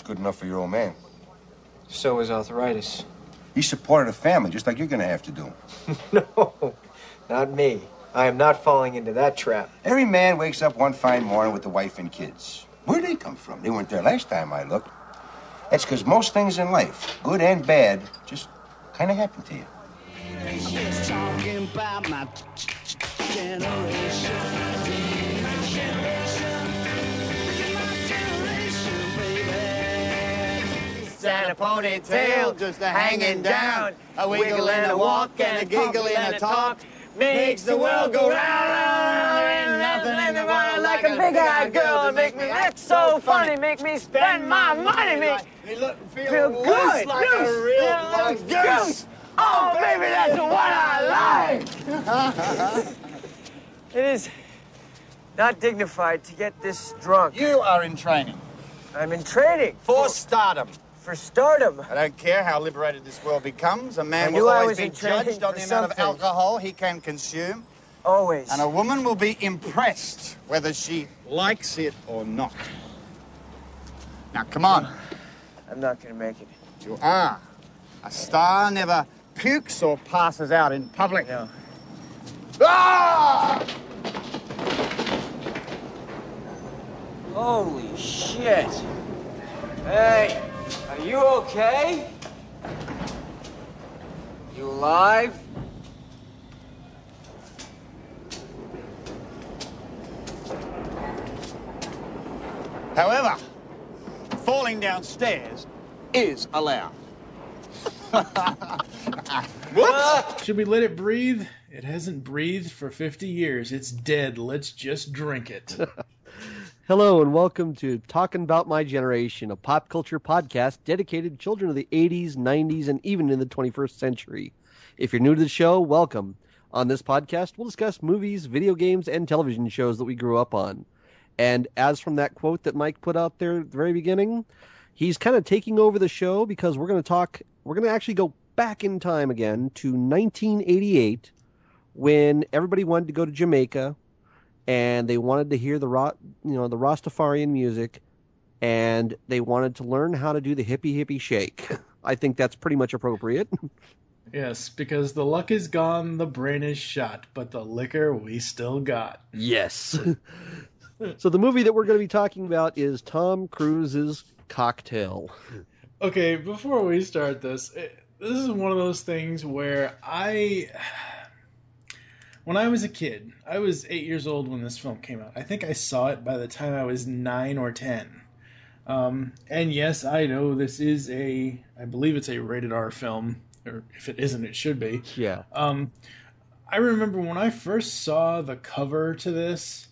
It's good enough for your old man. So is arthritis. He supported a family, just like you're gonna have to do. no, not me. I am not falling into that trap. Every man wakes up one fine morning with a wife and kids. Where'd they come from? They weren't there last time I looked. That's because most things in life, good and bad, just kind of happen to you. She's talking about my generation. and a ponytail just a hanging down. A wiggle and a walk and a giggle and a talk makes the world go round, round, and nothing in the world like a big-eyed girl to make me act so funny, make me spend my money, make me look feel, feel good, like loose, a real loose goose. Oh, baby, that's what I like. it is not dignified to get this drunk. You are in training. I'm in training. For stardom for stardom. I don't care how liberated this world becomes. A man will always be judged on the amount of alcohol he can consume. Always. And a woman will be impressed whether she likes it or not. Now, come on. I'm not going to make it. You are. A star never pukes or passes out in public. No. Ah! Holy shit. Hey. Are you okay? You alive? However, falling downstairs is allowed. Should we let it breathe? It hasn't breathed for 50 years. It's dead. Let's just drink it. Hello and welcome to Talking About My Generation, a pop culture podcast dedicated to children of the 80s, 90s, and even in the 21st century. If you're new to the show, welcome. On this podcast, we'll discuss movies, video games, and television shows that we grew up on. And as from that quote that Mike put out there at the very beginning, he's kind of taking over the show because we're going to talk, we're going to actually go back in time again to 1988 when everybody wanted to go to Jamaica and they wanted to hear the you know the Rastafarian music, and they wanted to learn how to do the hippie hippie shake. I think that's pretty much appropriate. Yes, because the luck is gone, the brain is shot, but the liquor we still got. Yes. so the movie that we're going to be talking about is Tom Cruise's Cocktail. Okay, before we start this, eh, this is one of those things where I when I was a kid, I was eight years old when this film came out. I think I saw it by the time I was nine or ten. Um, and yes, I know this is a, I believe it's a rated R film, or if it isn't, it should be. Yeah. Um, I remember when I first saw the cover to this,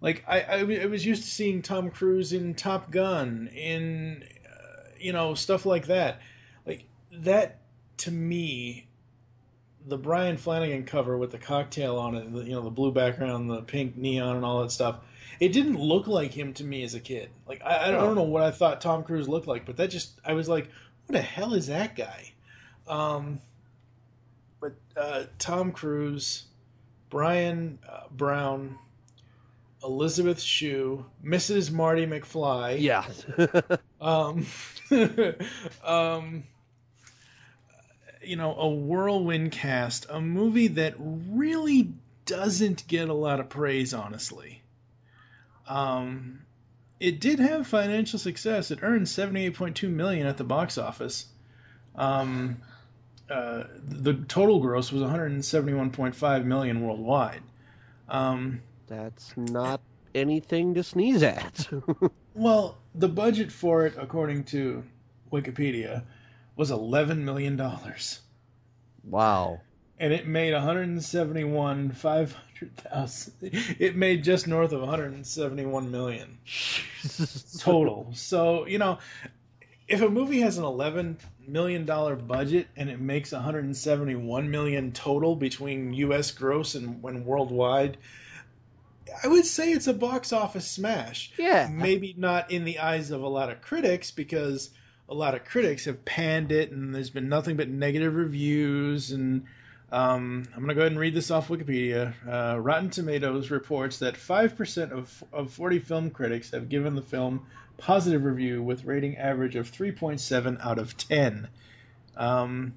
like I, I, I was used to seeing Tom Cruise in Top Gun, in, uh, you know, stuff like that. Like that to me the Brian Flanagan cover with the cocktail on it, you know, the blue background, the pink neon, and all that stuff. It didn't look like him to me as a kid. Like I, I don't know what I thought Tom Cruise looked like, but that just I was like, what the hell is that guy? Um, but uh, Tom Cruise, Bryan uh, Brown, Elizabeth Shue, Mrs. Marty McFly. Yeah. um, um, you know, a whirlwind cast, a movie that really doesn't get a lot of praise, honestly. Um, it did have financial success. It earned seventy-eight point two million at the box office. Um, uh, the total gross was one hundred seventy-one point five million worldwide. Um, That's not anything to sneeze at. well, the budget for it, according to Wikipedia, was eleven million dollars. Wow. And it made 171 500,000. It made just north of 171 million total. So, you know, if a movie has an 11 million dollar budget and it makes 171 million total between US gross and when worldwide, I would say it's a box office smash. Yeah. Maybe not in the eyes of a lot of critics because a lot of critics have panned it, and there's been nothing but negative reviews. And um, I'm going to go ahead and read this off Wikipedia. Uh, Rotten Tomatoes reports that 5% of, of 40 film critics have given the film positive review with rating average of 3.7 out of 10. Um,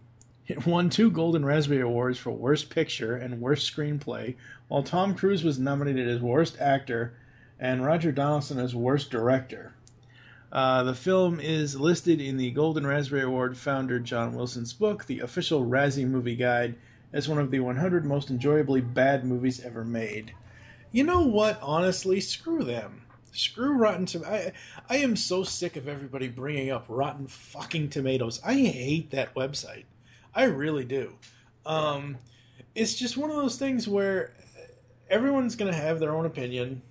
it won two Golden Raspberry Awards for Worst Picture and Worst Screenplay, while Tom Cruise was nominated as Worst Actor and Roger Donaldson as Worst Director. Uh, the film is listed in the Golden Raspberry Award founder John Wilson's book, The Official Razzie Movie Guide, as one of the 100 most enjoyably bad movies ever made. You know what? Honestly, screw them. Screw Rotten Tomatoes. I, I am so sick of everybody bringing up Rotten fucking Tomatoes. I hate that website. I really do. Um, it's just one of those things where everyone's going to have their own opinion,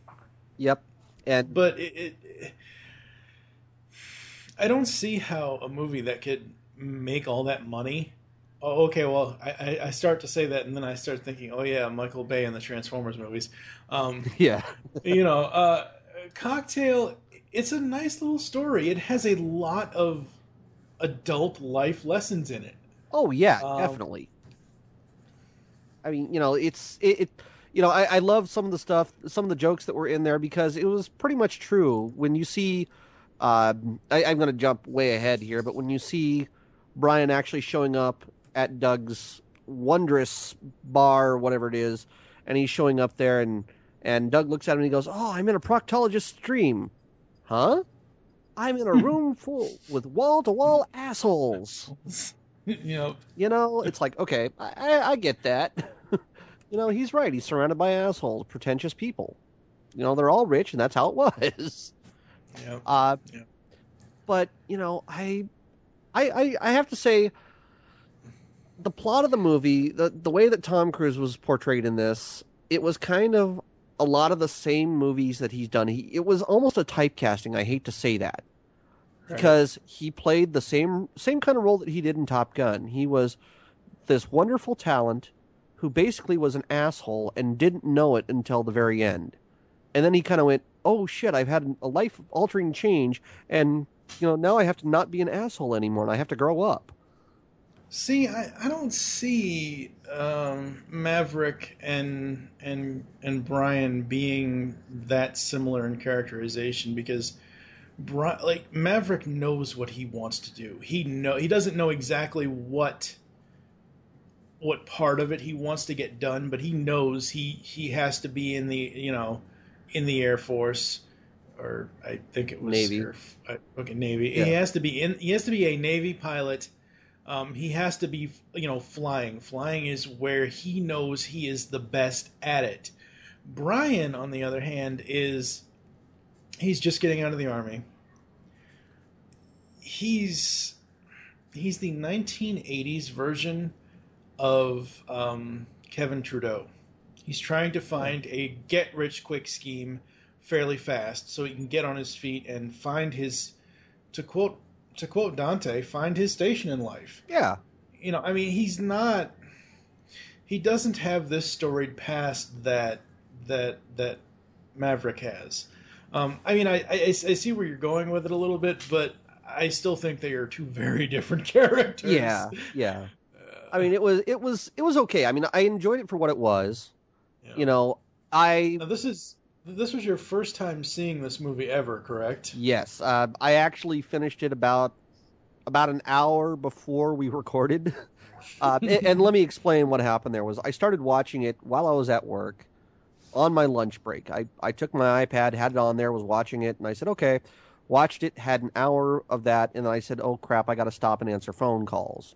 Yep. And but it, it, it- I don't see how a movie that could make all that money. Oh, okay. Well, I, I, start to say that, and then I start thinking, oh yeah, Michael Bay and the Transformers movies. Um, yeah, you know, uh, Cocktail. It's a nice little story. It has a lot of adult life lessons in it. Oh yeah, Um, definitely. I mean, you know, it's it. it you know, I, I love some of the stuff, some of the jokes that were in there because it was pretty much true. When you see, uh, I, I'm going to jump way ahead here, but when you see Brian actually showing up at Doug's wondrous bar, whatever it is, and he's showing up there, and and Doug looks at him and he goes, "Oh, I'm in a proctologist stream, huh? I'm in a room full with wall to wall assholes." you know, You know, it's like, okay, I, I, I get that. you know, he's right. He's surrounded by assholes, pretentious people. You know, they're all rich, and that's how it was. Yeah. Uh, Yeah. But you know, I, I, I, I have to say, the plot of the movie, the the way that Tom Cruise was portrayed in this, it was kind of a lot of the same movies that he's done. He, it was almost a typecasting. I hate to say that because he played the same same kind of role that he did in Top Gun. He was this wonderful talent who basically was an asshole and didn't know it until the very end. And then he kind of went, "Oh shit, I've had a life altering change and you know, now I have to not be an asshole anymore and I have to grow up." See, I, I don't see um, Maverick and and and Brian being that similar in characterization because like Maverick knows what he wants to do. He know he doesn't know exactly what what part of it he wants to get done, but he knows he he has to be in the you know in the Air Force or I think it was Navy. Air, uh, okay Navy. Yeah. He has to be in. He has to be a Navy pilot. Um, he has to be, you know, flying. Flying is where he knows he is the best at it. Brian, on the other hand, is he's just getting out of the army. He's he's the 1980s version of um, Kevin Trudeau. He's trying to find a get rich quick scheme fairly fast so he can get on his feet and find his to quote to quote Dante, find his station in life. Yeah. You know, I mean, he's not he doesn't have this storied past that that that Maverick has. Um, I mean, I, I I see where you're going with it a little bit, but I still think they are two very different characters. Yeah. Yeah. I mean, it was it was it was okay. I mean, I enjoyed it for what it was. Yeah. You know, I Now, this is this was your first time seeing this movie ever, correct? Yes, uh, I actually finished it about about an hour before we recorded. Uh, and, and let me explain what happened. There was I started watching it while I was at work on my lunch break. I I took my iPad, had it on there, was watching it, and I said, okay. Watched it, had an hour of that, and then I said, oh crap, I got to stop and answer phone calls.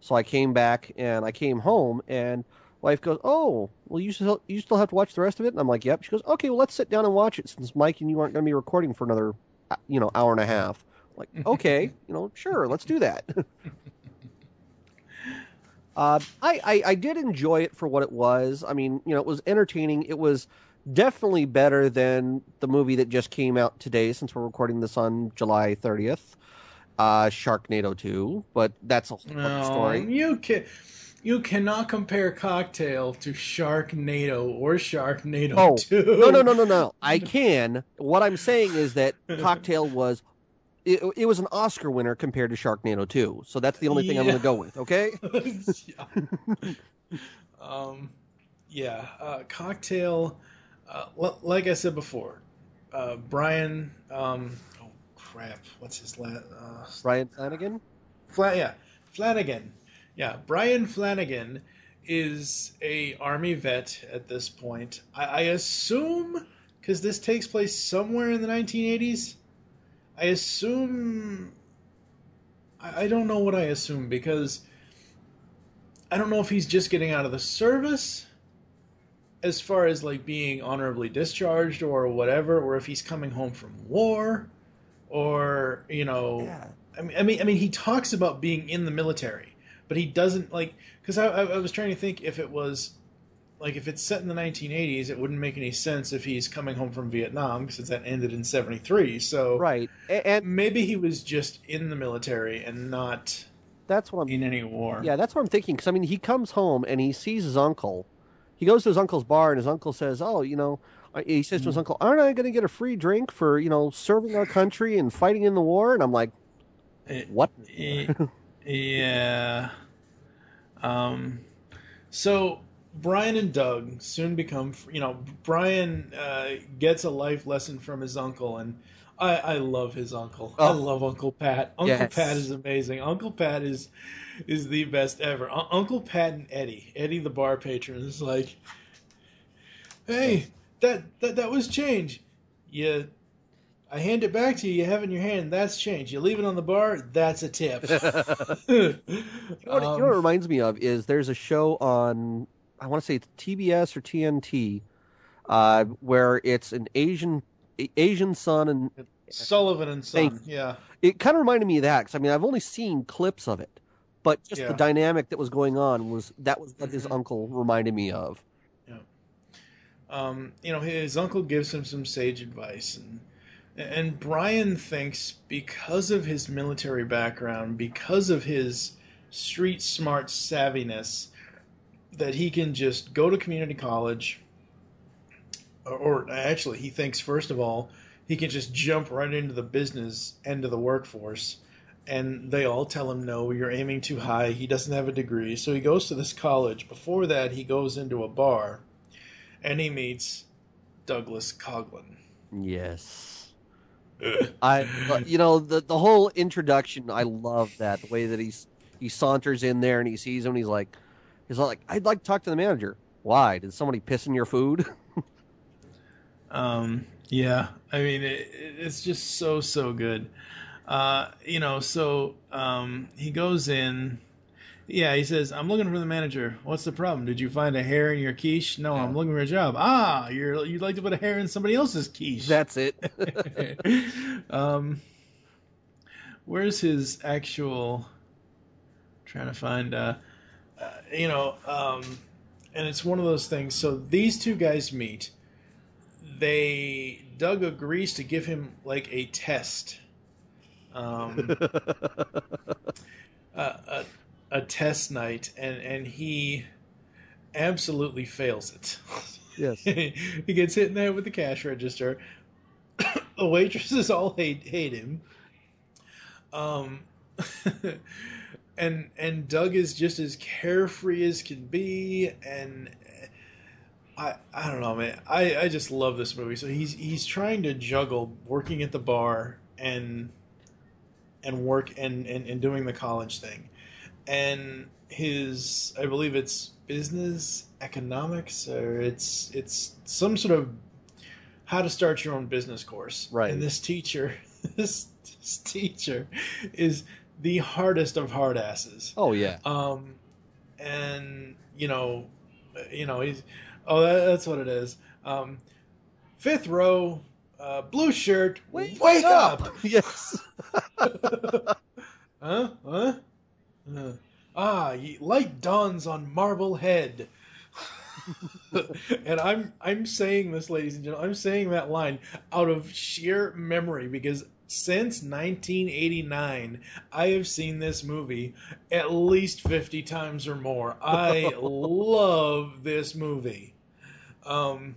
So I came back and I came home and wife goes, "Oh, well, you still you still have to watch the rest of it." And I'm like, "Yep." She goes, "Okay, well, let's sit down and watch it since Mike and you aren't going to be recording for another, uh, you know, hour and a half." I'm like, okay, you know, sure, let's do that. uh, I, I I did enjoy it for what it was. I mean, you know, it was entertaining. It was definitely better than the movie that just came out today, since we're recording this on July 30th, uh, Sharknado 2. But that's a whole other No, story. you can you cannot compare Cocktail to Sharknado or Sharknado Oh, 2. No, no, no, no, no. I can. What I'm saying is that Cocktail was it, it was an Oscar winner compared to Sharknado 2. So that's the only thing I'm going to go with, okay? yeah. um, yeah, uh, cocktail. Uh, l- like I said before, uh, Brian. Um, oh crap. What's his last? Uh, Brian Flanagan. Fla- yeah, Flanagan. Yeah, Brian Flanagan is a army vet at this point. I, I assume because this takes place somewhere in the 1980s. I assume. I, I don't know what I assume because I don't know if he's just getting out of the service as far as like being honorably discharged or whatever, or if he's coming home from war, or you know, Yeah. I mean, I mean, I mean, he talks about being in the military, but he doesn't like because I, I, I was trying to think if it was like if it's set in the 1980s, it wouldn't make any sense if he's coming home from Vietnam because that ended in '73. So Right, and maybe he was just in the military and not that's what I'm. in any war. Yeah, that's what I'm thinking. Because I mean, he comes home and he sees his uncle. He goes to his uncle's bar, and his uncle says, "Oh, you know," uh, he says to his uncle, "Aren't I going to get a free drink for you know serving our country and fighting in the war?" And I'm like, It- "What?" Y- yeah. Um, so Brian and Doug soon become, you know, Brian uh, gets a life lesson from his uncle, and I, I love his uncle. I Oh. love Uncle Pat. Uncle Yes. Pat is amazing. Uncle Pat is is the best ever. Un- Uncle Pat and Eddie, Eddie the bar patron, is like, hey, that that that was change. You I hand it back to you. You have it in your hand. That's change. You leave it on the bar. That's a tip. You know, what, you know what it Um, reminds me of is there's a show on I want to say it's TBS or TNT, uh, where it's an Asian Asian son, and Sullivan and Son. Yeah. it kind of reminded me of that because I mean I've only seen clips of it, but just Yeah. the dynamic that was going on was that was what his Mhm. uncle reminded me of. Um, you know, his uncle gives him some sage advice, and and Brian thinks because of his military background, because of his street smart savviness, that he can just go to community college. Or, or actually, he thinks first of all he can just jump right into the business end of the workforce. And they all tell him, no, you're aiming too high. He doesn't have a degree. So he goes to this college. Before that, he goes into a bar and he meets Douglas Coughlin. Yes. I, you know, the the whole introduction. I love that the way that he's he saunters in there and he sees him. and He's like, he's like, I'd like to talk to the manager. Why? Did somebody piss in your food? Um, yeah, I mean, it, it's just so so good. Uh, you know, so um, he goes in. Yeah, he says, "I'm looking for the manager. What's the problem? Did you find a hair in your quiche? No, I'm looking for a job. Ah, you're you'd like to put a hair in somebody else's quiche. That's it. um, where's his actual? Trying to find. Uh, uh, you know, um, and it's one of those things. So these two guys meet. They Doug agrees to give him like a test. Um, a, a, test night, and and he absolutely fails it. yes. he gets hit in the head with the cash register. the waitresses all hate hate him. Um, and and Doug is just as carefree as can be, and I I don't know, man. I I just love this movie. So he's he's trying to juggle working at the bar and and work and and, and doing the college thing, and his I believe it's business economics or it's it's some sort of how to start your own business course. Right. And this teacher, this, this teacher, is the hardest of hard asses. Oh yeah. Um, and you know, you know he's oh that, that's what it is. Um, fifth row, uh, blue shirt. Wake, up! yes. Huh? Huh? Uh, ah, ye, light dawns on Marblehead. and I'm I'm saying this, ladies and gentlemen, I'm saying that line out of sheer memory because since 1989, I have seen this movie at least 50 times or more. I love this movie. Um,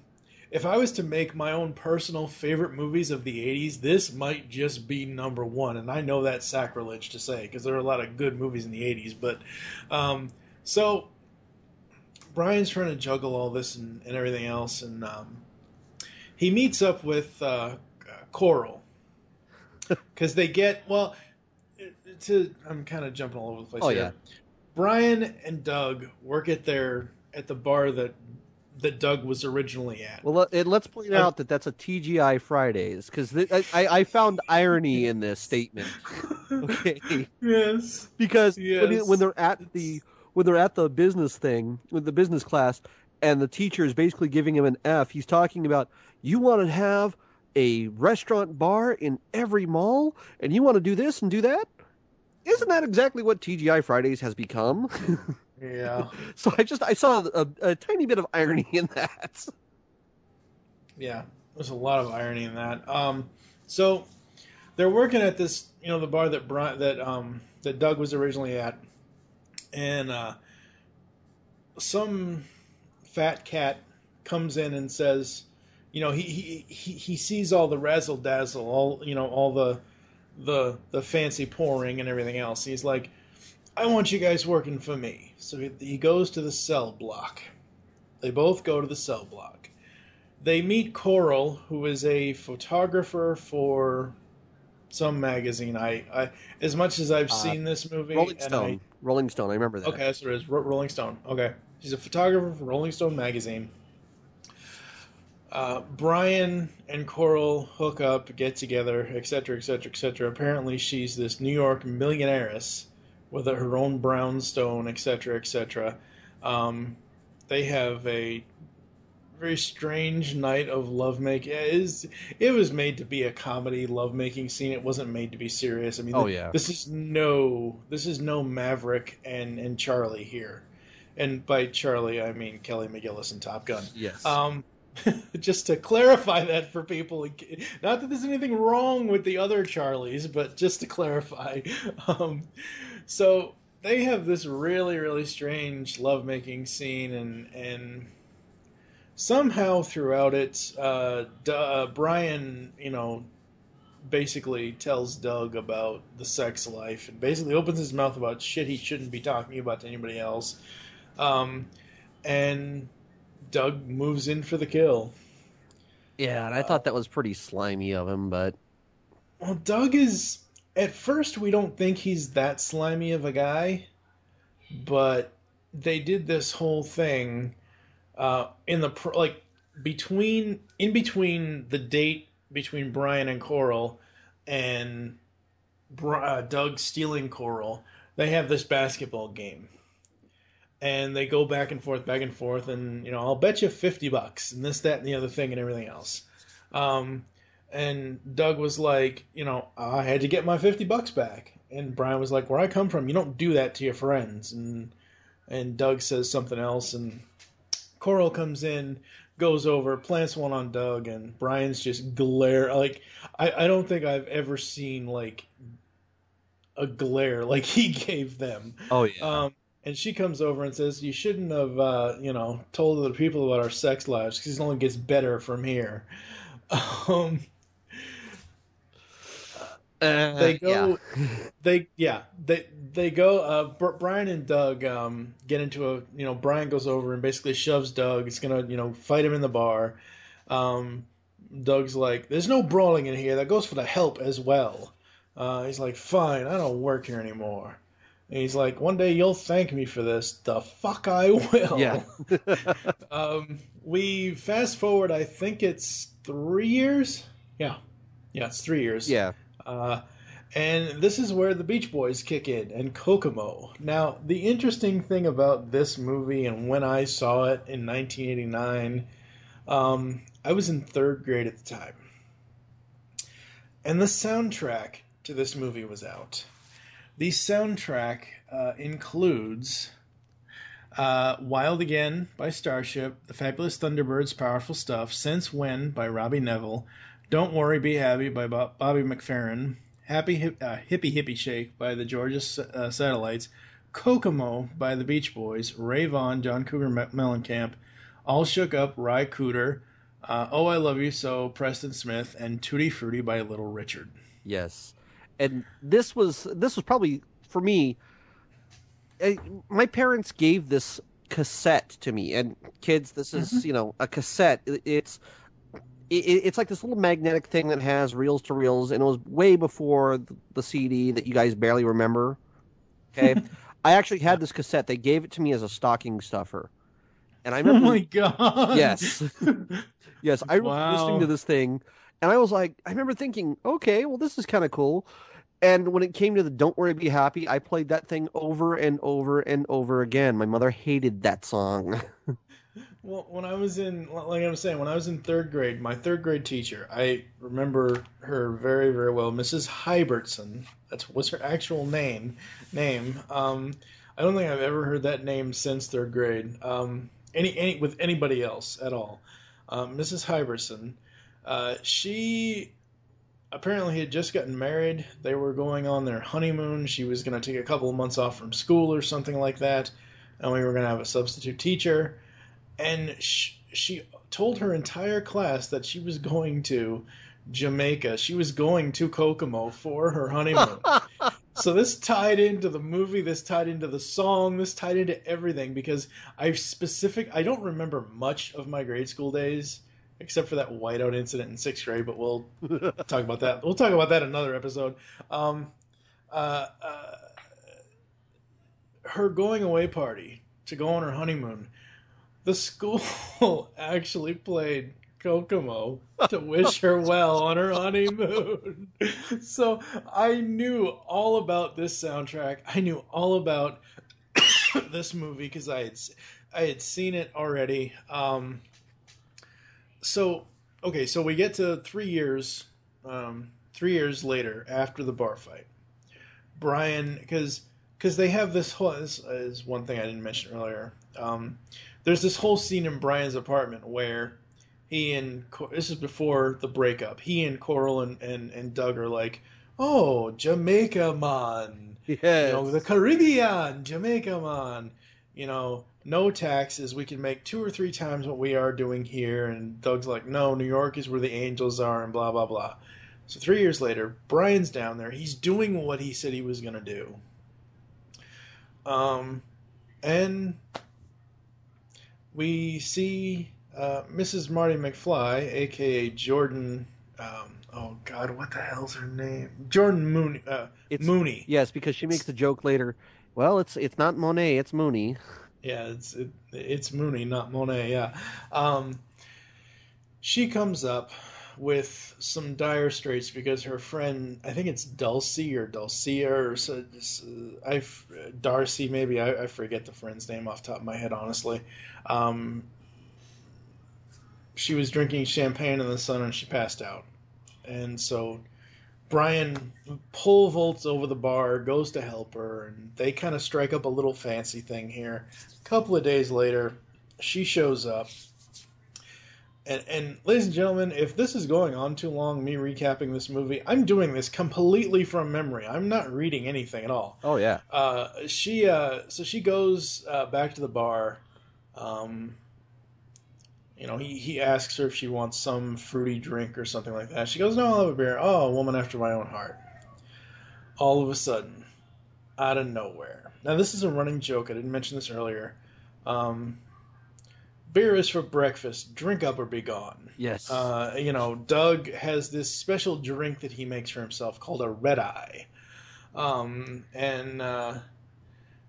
if I was to make my own personal favorite movies of the 80s, this might just be number one. And I know that's sacrilege to say because there are a lot of good movies in the 80s. But um, so Brian's trying to juggle all this and, and everything else. And um, he meets up with uh, Coral. because they get well. To I'm kind of jumping all over the place. Oh, here. Brian and Doug work at their at the bar that that Doug was originally at. Well, let, let's point out that that's a TGI Fridays because I, I I found irony in this statement. Okay, yes. because when, when they're at the when they're at the business thing with the business class, and the teacher is basically giving him an F. He's talking about you want to have a restaurant bar in every mall, and you want to do this and do that. Isn't that exactly what TGI Fridays has become? Yeah. so I just I saw a, a tiny bit of irony in that. Yeah, there's a lot of irony in that. Um, so they're working at this, you know, the bar that Brian, that um, that Doug was originally at, and uh, some fat cat comes in and says, you know, he he he, he sees all the razzle dazzle, all you know, all the the the fancy pouring and everything else. He's like, I want you guys working for me. So he, goes to the cell block. They both go to the cell block they meet Coral, who is a photographer for some magazine. I, I as much as I've Uh, seen this movie, Rolling Stone, Rolling Stone. I remember that. okay, that's what it is. Ro- Rolling Stone. Okay, she's a photographer for Rolling Stone magazine. Uh, Brian and Coral hook up, get together, etc., etc., etc. Apparently, she's this New York millionairess with her own brownstone, etc., etc. Um, they have a very strange night of lovemaking. It, is, it was made to be a comedy lovemaking scene. It wasn't made to be serious. I mean, Oh, yeah. this is no, this is no Maverick and and Charlie here, and by Charlie I mean Kelly McGillis and Top Gun. Yes. Um, just to clarify that for people, not that there's anything wrong with the other Charlies, but just to clarify. Um, so they have this really, really strange lovemaking scene, and and somehow throughout it, uh, D- uh, Brian, you know, basically tells Doug about the sex life, and basically opens his mouth about shit he shouldn't be talking about to anybody else. Um, and Doug moves in for the kill. yeah, and I thought that was pretty slimy of him, but Well, Doug is at first we don't think he's that slimy of a guy, but they did this whole thing uh, in the pro- like between in between the date between Brian and Coral and uh, Doug stealing Coral. They have this basketball game. And they go back and forth, back and forth, and you know, I'll bet you fifty bucks, and this, that, and the other thing, and everything else. Um, and Doug was like, you know, I had to get my 50 bucks back. And Brian was like, where I come from, you don't do that to your friends. And and Doug says something else and Coral comes in, goes over, plants one on Doug and Brian's just glare like I, I don't think I've ever seen like a glare like he gave them. oh yeah, Um, and she comes over and says, "You shouldn't have, uh, you know, told other people about our sex lives because it only gets better from here." Um, Uh, they go, yeah. they yeah, they they go. Uh, Brian and Doug um, get into a, you know, Brian goes over and basically shoves Doug. He's gonna, you know, fight him in the bar. Um, Doug's like, "There's no brawling in here. That goes for the help as well." Uh, he's like, "Fine, I don't work here anymore." And he's like, "One day you'll thank me for this." The fuck I will. Yeah. um, we fast forward. I think it's three years. Yeah, yeah, it's three years. yeah. Uh, and this is where the Beach Boys kick in and Kokomo. Now, the interesting thing about this movie and when I saw it in 1989, um, I was in third grade at the time. And the soundtrack to this movie was out. The soundtrack uh, includes uh, Wild Again by Starship, The Fabulous Thunderbirds' Powerful Stuff, Since When by Robbie Nevil, Don't Worry, Be Happy by Bo- Bobby McFerrin, Happy Hip, uh, Hippie Hippie Shake by the Georgia S- uh, Satellites, Kokomo by the Beach Boys, Rave On, John Cougar Me- Mellencamp, All Shook Up, Ry Cooder, uh, Oh I Love You So, Preston Smith, and Tutti Frutti by Little Richard. Yes, and this was this was probably for me. I, my parents gave this cassette to me, and kids, this is Mm-hmm. you know a cassette. It- It's it, it's like this little magnetic thing that has reels to reels, and it was way before the, CD that you guys barely remember. Okay, I actually had this cassette. They gave it to me as a stocking stuffer, and I remember. Oh remember. my god. Yes. yes, I remember Wow. listening to this thing, and I was like, I remember thinking, okay, well, this is kind of cool. And when it came to the "Don't Worry, Be Happy," I played that thing over and over and over again. My mother hated that song. Well, when I was in, like I was saying, when I was in third grade, my third grade teacher, I remember her very, very well, Mrs. Hybertson. That's was her actual name. Name. Um, I don't think I've ever heard that name since third grade. Um, any, any with anybody else at all. Um, Mrs. Hybertson. Uh, she apparently had just gotten married. They were going on their honeymoon. She was going to take a couple of months off from school or something like that, and we were going to have a substitute teacher and sh- she told her entire class that she was going to Jamaica. She was going to Kokomo for her honeymoon. so this tied into the movie, this tied into the song, this tied into everything because I specific I don't remember much of my grade school days except for that whiteout incident in 6th grade, but we'll talk about that. We'll talk about that another episode. Um uh, uh her going away party to go on her honeymoon the school actually played Kokomo to wish her well on her honeymoon. So I knew all about this soundtrack. I knew all about this movie because I had I had seen it already. Um, so okay, so we get to three years, um, three years later after the bar fight. Brian, because because they have this whole this is one thing I didn't mention earlier. Um, there's this whole scene in Brian's apartment where he and this is before the breakup. He and Coral and, and, and Doug are like, "Oh, Jamaica man, yes. you know, the Caribbean, Jamaica man, you know, no taxes. We can make two or three times what we are doing here." And Doug's like, "No, New York is where the angels are," and blah blah blah. So three years later, Brian's down there. He's doing what he said he was gonna do. Um, and we see uh, Mrs. Marty McFly, aka Jordan. Um, oh God, what the hell's her name? Jordan Mooney. Uh, It's- Mooney. yes, because she makes the joke later. Well, it's it's not Monet, it's Mooney. Yeah, it's it, it's Mooney, not Monet. Yeah, um, she comes up with some dire straits because her friend, I think it's Dulcie or Dulcia or so, I Darcy maybe I, I forget the friend's name off top of my head honestly. Um, she was drinking champagne in the sun and she passed out, and so Brian pole vaults over the bar, goes to help her, and they kind of strike up a little fancy thing here. A couple of days later, she shows up. And, and ladies and gentlemen, if this is going on too long, me recapping this movie, I'm doing this completely from memory. I'm not reading anything at all. Oh yeah. Uh, she uh, so she goes uh, back to the bar. Um, you know, he, he asks her if she wants some fruity drink or something like that. She goes, "No, I'll have a beer." Oh, a woman after my own heart. All of a sudden, out of nowhere. Now this is a running joke. I didn't mention this earlier. Um, beer is for breakfast. Drink up or be gone. Yes. Uh, you know, Doug has this special drink that he makes for himself called a red eye. Um, and uh,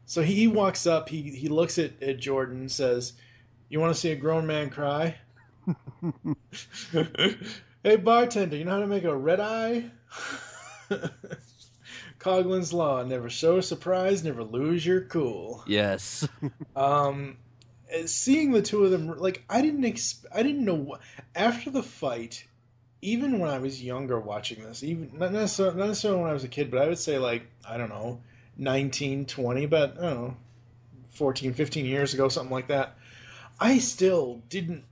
so he walks up, he, he looks at, at Jordan and says, You want to see a grown man cry? hey, bartender, you know how to make a red eye? Coughlin's Law never show surprise, never lose your cool. yes. Um, seeing the two of them, like I didn't, exp- I didn't know what after the fight. Even when I was younger, watching this, even not necessarily, not necessarily when I was a kid, but I would say like I don't know, 19, 20, but I don't know, 14, 15 years ago, something like that. I still didn't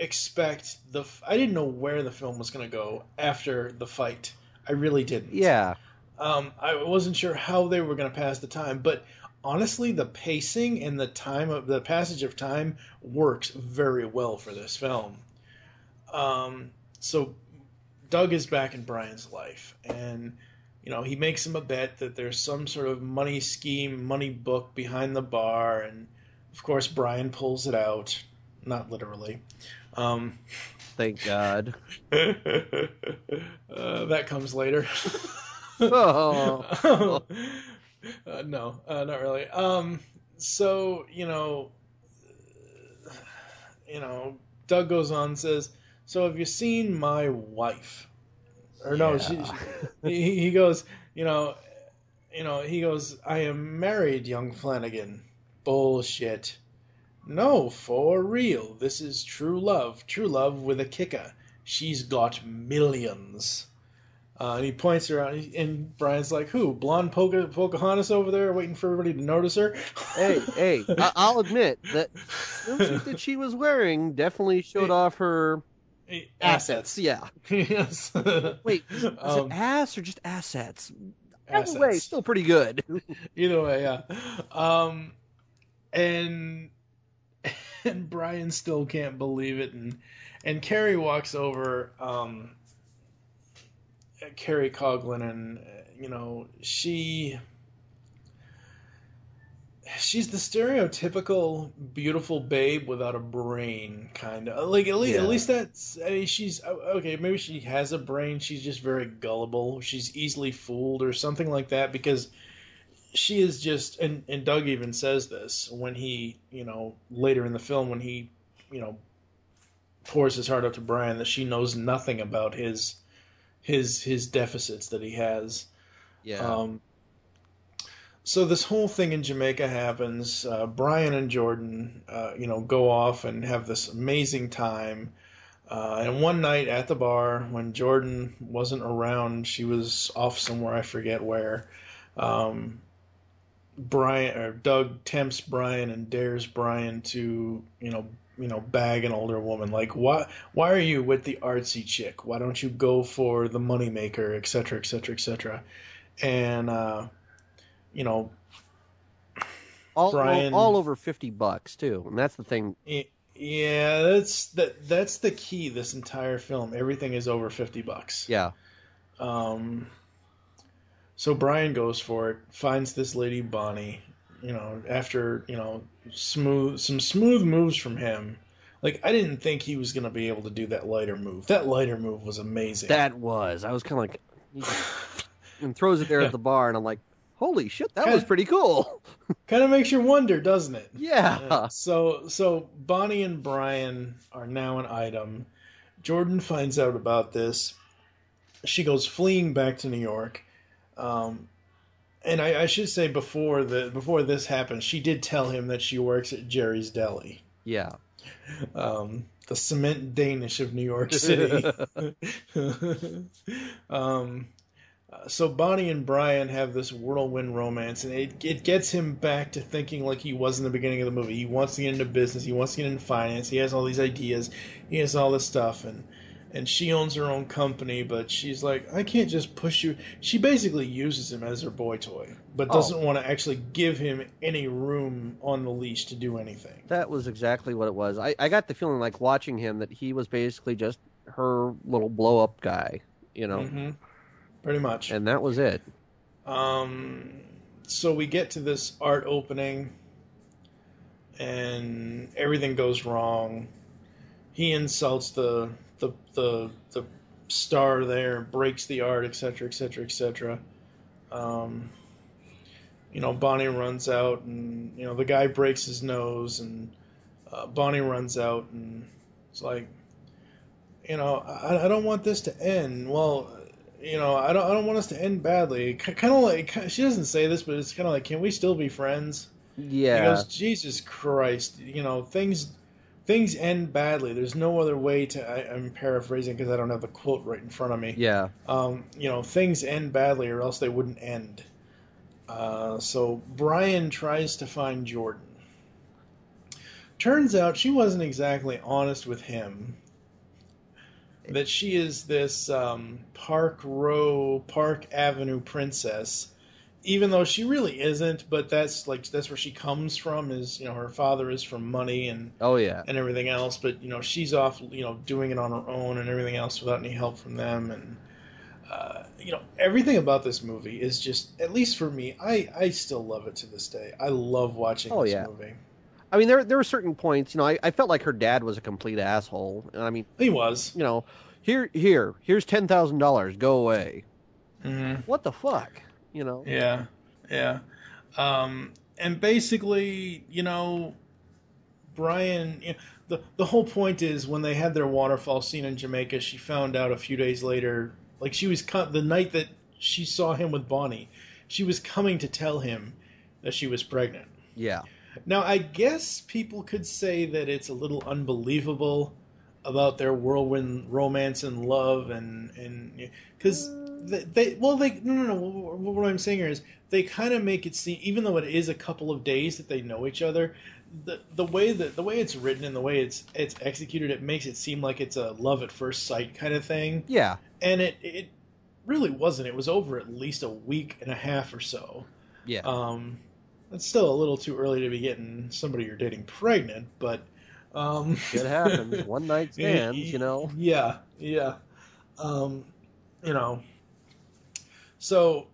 expect the. f- I didn't know where the film was going to go after the fight. I really didn't. yeah. Um, I wasn't sure how they were going to pass the time, but honestly, the pacing and the time of the passage of time works very well for this film. Um, so Doug is back in Brian's life, and you know he makes him a bet that there's some sort of money scheme, money book behind the bar, and of course Brian pulls it out, not literally. Um, thank God. uh, that comes later. Oh. uh, no, uh, not really. Um, so you know, you know, Doug goes on and says, "So have you seen my wife?" Or no, she, Yeah. she, he, he goes, you know, you know, he goes, "I am married, young Flanagan." Bullshit. No, for real. This is true love. True love with a kicker. She's got millions. Uh, and he points around, and Brian's like, "Who? Blonde Poca- Pocahontas over there, waiting for everybody to notice her." hey, hey, I- I'll admit that swimsuit that she was wearing definitely showed off her assets. Yeah. yes. Wait, is, Um, it ass or just assets? Either way, assets. still pretty good. Either way, yeah. Um, and and Brian still can't believe it, and and Carrie walks over. Um, Carrie Coughlin, and uh, you know she she's the stereotypical beautiful babe without a brain, kind of like at least Yeah. at least that's I mean, she's okay. Maybe she has a brain. She's just very gullible. She's easily fooled or something like that because she is just and and Doug even says this when he you know later in the film when he you know pours his heart out to Brian that she knows nothing about his his his deficits that he has. Yeah. Um, so this whole thing in Jamaica happens. Uh, Brian and Jordan, uh, you know, go off and have this amazing time. Uh, and one night at the bar, when Jordan wasn't around, she was off somewhere. I forget where. Um, Brian or Doug tempts Brian and dares Brian to, you know, you know, bag an older woman. Like, why? Why are you with the artsy chick? Why don't you go for the moneymaker, et cetera, et cetera, et cetera? And uh, you know, all, Brian- all, all over 50 bucks, too. And that's the thing. yeah, that's that. That's the key. This entire film, everything is over fifty bucks. Yeah. Um, so Brian goes for it, finds this lady Bonnie. You know, after you know smooth some smooth moves from him. Like I didn't think he was gonna be able to do that lighter move. That lighter move was amazing. That was. I was kind of like. and throws it there Yeah. at the bar, and I'm like, holy shit, that Kinda- was pretty cool. kind of makes you wonder, doesn't it? Yeah. Yeah. So so Bonnie and Brian are now an item. Jordan finds out about this. She goes fleeing back to New York. Um, and I, I should say before the before this happened, she did tell him that she works at Jerry's Deli, Yeah. um, the cement Danish of New York City. um, so Bonnie and Brian have this whirlwind romance, and it it gets him back to thinking like he was in the beginning of the movie. He wants to get into business. He wants to get into finance. He has all these ideas. He has all this stuff, and and she owns her own company, but she's like, I can't just push you. She basically uses him as her boy toy, but Oh. doesn't want to actually give him any room on the leash to do anything. That was exactly what it was. I, I got the feeling like watching him that he was basically just her little blow up guy, you know, hmm Pretty much. and that was it. Um, so we get to this art opening, and everything goes wrong. He insults the the the the star there, breaks the art, etc., etc., etc. Um, you know, Bonnie runs out, and you know the guy breaks his nose, and uh, Bonnie runs out, and it's like, you know, I, I don't want this to end. Well, you know, I don't, I don't want us to end badly. Kind of like she doesn't say this, but it's kind of like, can we still be friends? Yeah. He goes, Jesus Christ, you know, things things end badly. There's no other way to. I, I'm paraphrasing because I don't have the quote right in front of me. yeah. Um, you know, things end badly, or else they wouldn't end. Uh, so Brian tries to find Jordan. Turns out she wasn't exactly honest with him. That she is this um, Park Row, Park Avenue princess, even though she really isn't. But that's like that's where she comes from. Is you know her father is from money and Oh, yeah. and everything else. But you know, she's off, you know, doing it on her own and everything else without any help from them. And uh, you know, everything about this movie is just, at least for me, I I still love it to this day. I love watching Oh, this yeah. movie. I mean, there there were certain points. You know, I, I felt like her dad was a complete asshole. And I mean, He was. you know, here here here's ten thousand dollars. Go away. hmm What the fuck? You know. Yeah, yeah. Um, and basically, you know, Brian. You know, the the whole point is when they had their waterfall scene in Jamaica, she found out a few days later, like she was co- the night that she saw him with Bonnie, she was coming to tell him that she was pregnant. Yeah. Now, I guess people could say that it's a little unbelievable about their whirlwind romance and love, and and because they, they well they no no no what I'm saying here is they kind of make it seem even though it is a couple of days that they know each other. The, the way that the way it's written and the way it's it's executed, it makes it seem like it's a love at first sight kind of thing, Yeah. and it it really wasn't. It was over at least a week and a half or so. Yeah. Um, it's still a little too early to be getting somebody you're dating pregnant, but um, Shit happens. One night stands. You know. Yeah, yeah. Um, you know. So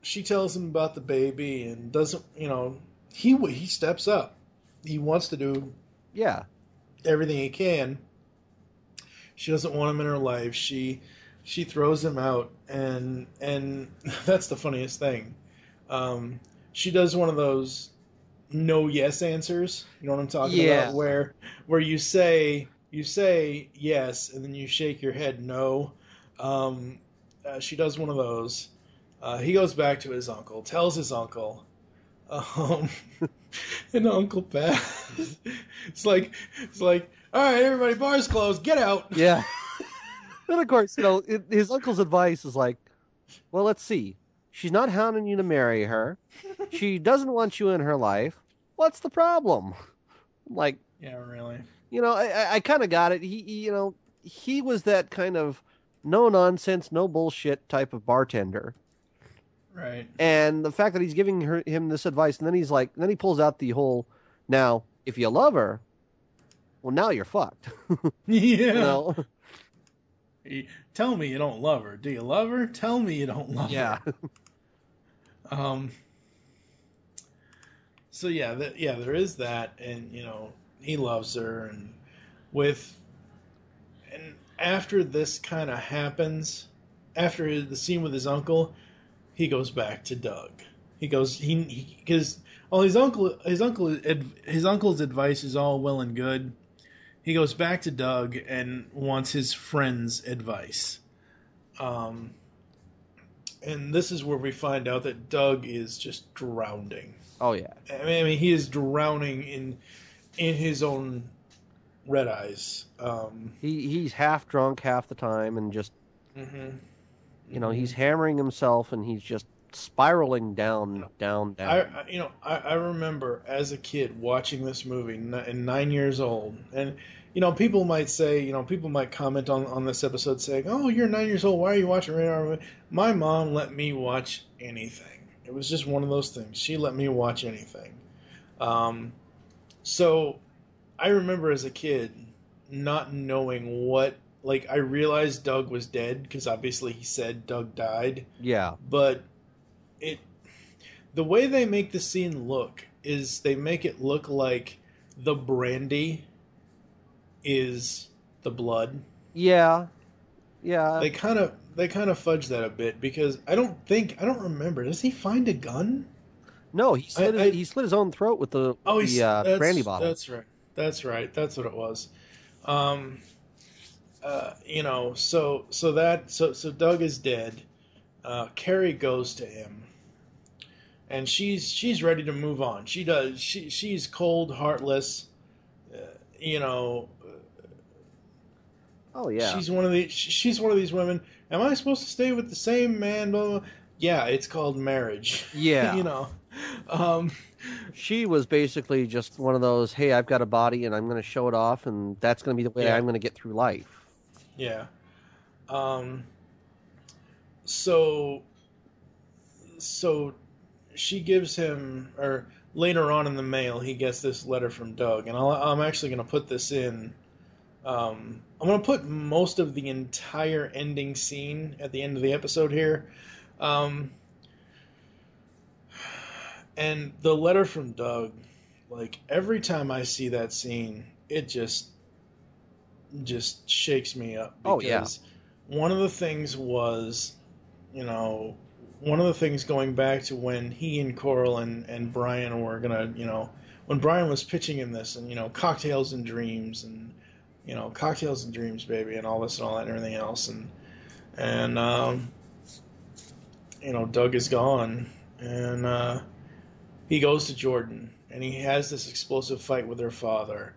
she tells him about the baby and doesn't, you know, he he steps up. He wants to do Yeah. everything he can. She doesn't want him in her life. She she throws him out, and and that's the funniest thing. Um, she does one of those no yes answers. You know what I'm talking Yeah. about? Where where you say you say yes, and then you shake your head no. Um, uh, she does one of those. Uh, he goes back to his uncle, tells his uncle, um, and Uncle Pat, it's like, it's like, all right, everybody, bars closed, get out. Yeah. then of course, you know, it, his uncle's advice is like, well, let's see. She's not hounding you to marry her. She doesn't want you in her life. What's the problem? Like, Yeah, really. you know, I, I, kind of got it. He, he, you know, he was that kind of no nonsense, no bullshit type of bartender. Right. And the fact that he's giving her him this advice, and then he's like, then he pulls out the whole, now if you love her, well, now you're fucked. Yeah. you know? Tell me you don't love her. Do you love her? Tell me you don't love yeah. her. Yeah. um. So yeah, yeah, there is that, and you know he loves her, and with, and after this kind of happens, after the scene with his uncle, he goes back to Doug. He goes he because well his uncle his uncle his uncle's advice is all well and good. He goes back to Doug and wants his friend's advice. Um, and this is where we find out that Doug is just drowning. Oh yeah. I mean, I mean he is drowning in in his own red eyes. Um, He he's half drunk half the time, and just mhm. You know he's hammering himself, and he's just spiraling down, down, down. I, I you know I, I remember as a kid watching this movie and nine years old. And you know people might say you know people might comment on, on this episode saying oh you're nine years old. Why are you watching rated R movie?" my mom let me watch anything. It was just one of those things. She let me watch anything. Um, so I remember as a kid not knowing what like I realized Doug was dead because obviously he said Doug died yeah, but it the way they make the scene look is they make it look like the brandy is the blood. yeah, yeah. They kind of they kind of fudge that a bit because I don't think I don't remember. Does he find a gun? no, he slit I- his, I- he slit his own throat with the Oh, the uh, brandy bottle. That's right. That's right. That's what it was. Um, uh, you know, so so that so so Doug is dead. Uh, Carrie goes to him, and she's she's ready to move on. She does. She she's cold, heartless. Uh, you know, Oh yeah, she's one of the she's one of these women. Am I supposed to stay with the same man? Blah, blah, blah. Yeah, it's called marriage. Yeah. you know. Um, she was basically just one of those. Hey, I've got a body, and I'm going to show it off, and that's going to be the way Yeah. I'm going to get through life. Yeah. Um so so she gives him or later on in the mail he gets this letter from Doug and I'll, I'm actually going to put this in um I'm going to put most of the entire ending scene at the end of the episode here um and the letter from Doug Like every time I see that scene, it just just shakes me up Oh, yeah. one of the things was, you know, one of the things going back to when he and Coral and, and Brian were gonna, you know, when Brian was pitching him this and, you know, cocktails and dreams and, you know, cocktails and dreams, baby, and all this and all that and everything else. And, and, um, you know, Doug is gone and, uh, he goes to Jordan and he has this explosive fight with her father.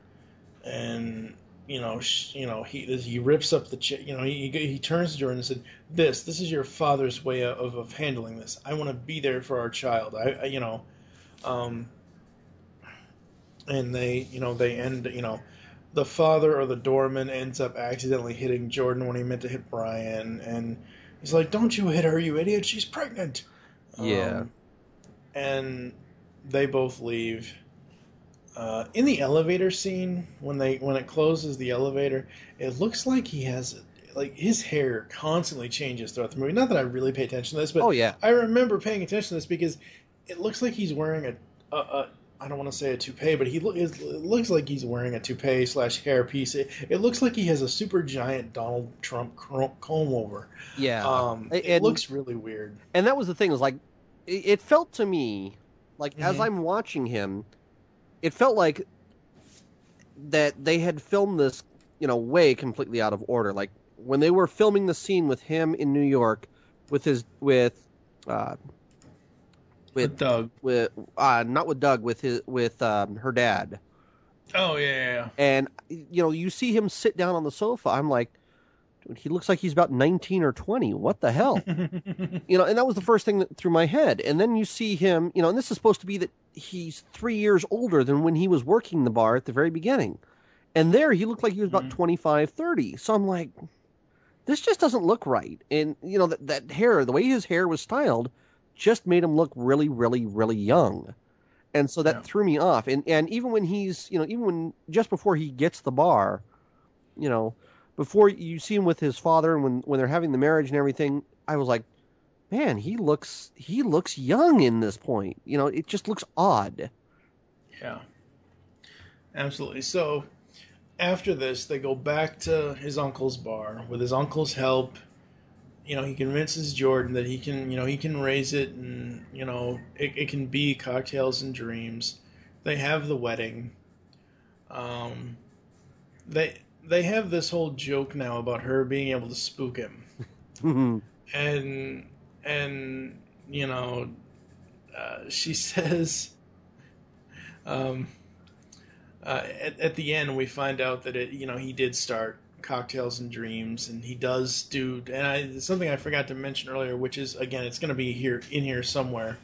And, you know, sh- you know, he he rips up the, ch- you know, he he turns to Jordan and said, "This, this is your father's way of of handling this. I want to be there for our child. I, I you know, um, and they, you know, they end, you know, the father or the doorman ends up accidentally hitting Jordan when he meant to hit Brian, and he's like, "Don't you hit her, you idiot! She's pregnant." Yeah. Um, and they both leave. Uh, in the elevator scene, when they when it closes the elevator, it looks like he has like his hair constantly changes throughout the movie. Not that I really pay attention to this, but Oh yeah. I remember paying attention to this because it looks like he's wearing a, a, a I don't want to say a toupee, but he lo- it looks like he's wearing a toupee slash hair piece. It, it looks like he has a super giant Donald Trump comb over. Yeah. Um, it And- looks really weird. and that was the thing was like it, it felt to me like as Mhm. i'm watching him it felt like that they had filmed this you know way completely out of order like when they were filming the scene with him in new york with his with uh With with Doug. with uh not with doug with his with um her dad Oh yeah, yeah, yeah. and you know you see him sit down on the sofa i'm like he looks like he's about 19 or 20 what the hell you know, and that was the first thing that through my head. And then you see him, you know, and this is supposed to be that he's three years older than when he was working the bar at the very beginning. And there he looked like he was about Mhm. thirty. 25, 30. So I'm like, this just doesn't look right. And, you know, that, that hair, the way his hair was styled, just made him look really, really, really young. And so that Yeah. threw me off. And, and even when he's, you know, even when just before he gets the bar, you know, before you see him with his father and when, when they're having the marriage and everything, I was like, man, he looks he looks young in this point. You know, it just looks odd. Yeah. Absolutely. So after this, they go back to his uncle's bar with his uncle's help. You know, he convinces Jordan that he can, you know, he can raise it and, you know, it, it can be cocktails and dreams. They have the wedding. Um, they they have this whole joke now about her being able to spook him. And and you know uh, she says um, uh, at, at the end we find out that it you know he did start cocktails and dreams and he does do and I something I forgot to mention earlier which is again it's going to be here in here somewhere.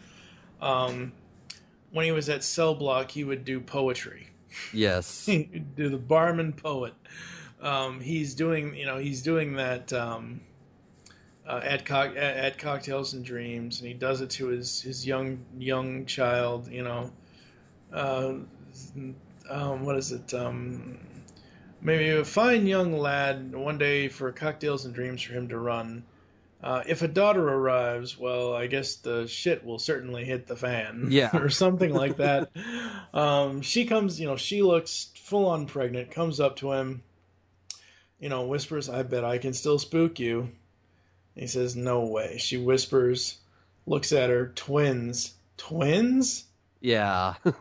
Um, when he was at cell block he would do poetry yes. do the barman poet. Um, he's doing, you know, he's doing that um, uh, at, co- at at cocktails and dreams, and he does it to his his young young child. You know, uh, um, what is it? Um, maybe a fine young lad. One day for cocktails and dreams for him to run. Uh, if a daughter arrives, well, I guess the shit will certainly hit the fan. Yeah. or something like that. um, she comes, you know, she looks full on pregnant, comes up to him, you know, whispers, I bet I can still spook you. He says, No way. She whispers, looks at her, twins. Twins? Yeah. Uh,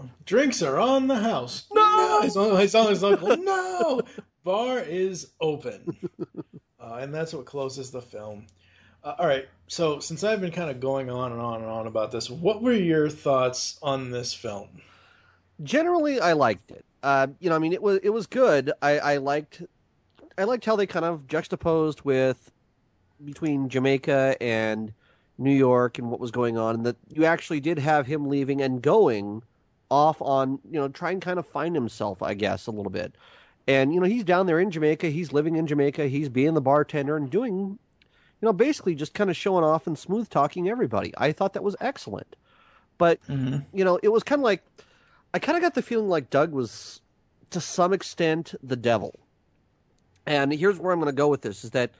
drinks are on the house. No! His, his, his uncle, no! Bar is open. Uh, and that's what closes the film. Uh, all right, so since I've been kind of going on and on and on about this, what were your thoughts on this film? Generally, I liked it. Uh, you know, I mean, it was it was good. I, I liked I liked how they kind of juxtaposed with between Jamaica and New York and what was going on, and that you actually did have him leaving and going off on you know try and kind of find himself, I guess, a little bit. And you know, he's down there in Jamaica. He's living in Jamaica. He's being the bartender and doing, you know, basically just kind of showing off and smooth talking everybody. I thought that was excellent. But Mm-hmm. you know, it was kind of like I kind of got the feeling like Doug was to some extent the devil. And here's where I'm going to go with this is that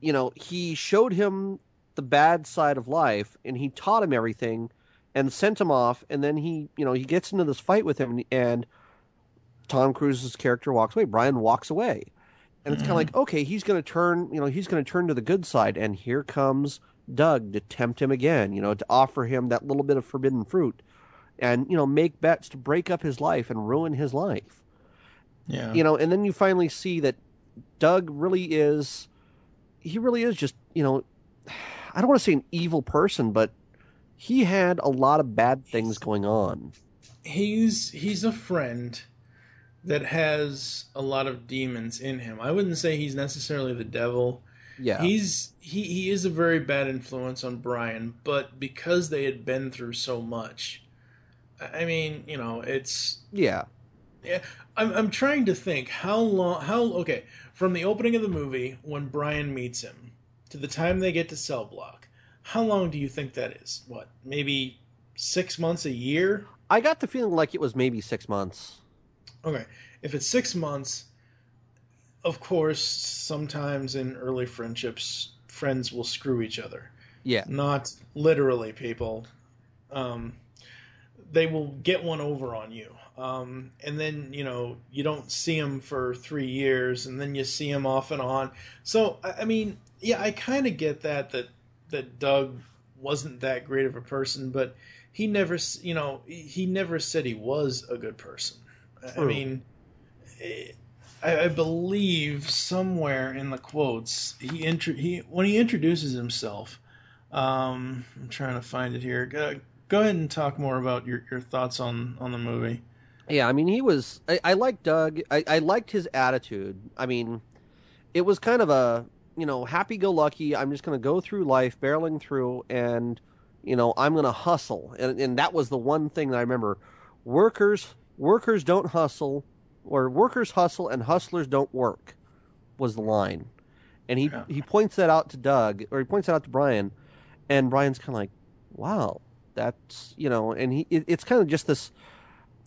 you know, he showed him the bad side of life and he taught him everything and sent him off. And then he, you know, he gets into this fight with him, and Tom Cruise's character walks away. Brian walks away, and it's kind of mm-hmm. like, okay, he's going to turn, you know, he's going to turn to the good side, and here comes Doug to tempt him again, you know, to offer him that little bit of forbidden fruit, and you know, make bets to break up his life and ruin his life Yeah. you know and then you finally see that doug really is he really is just you know i don't want to say an evil person but he had a lot of bad things going on he's he's a friend that has a lot of demons in him. I wouldn't say he's necessarily the devil. yeah He's he he is a very bad influence on Brian, but because they had been through so much, I mean, you know, it's yeah yeah. I'm I'm trying to think how long how okay from the opening of the movie when Brian meets him to the time they get to Cell Block. How long do you think that is? What maybe six months, a year? i got the feeling like it was maybe six months Okay, if it's six months, of course, sometimes in early friendships, friends will screw each other. yeah Not literally, people. Um, they will get one over on you. Um, and then, you know, you don't see them for three years, and then you see them off and on. So, I I mean, yeah, I kind of get that, that, that Doug wasn't that great of a person, but he never, you know, he never said he was a good person. I- I mean, I, I believe somewhere in the quotes he intro he when he introduces himself. Um, I'm trying to find it here. Go, go ahead and talk more about your, your thoughts on on the movie. Yeah, I mean, he was. I, I liked Doug. I, I liked his attitude. I mean, it was kind of a you know happy-go-lucky. I'm just going to go through life, barreling through, and you know I'm going to hustle. And and that was the one thing that I remember. Workers workers don't hustle, or workers hustle and hustlers don't work, was the line. And he Yeah. he points that out to Doug, or he points that out to Brian, and Brian's kind of like, wow, that's you know, and he it, it's kind of just this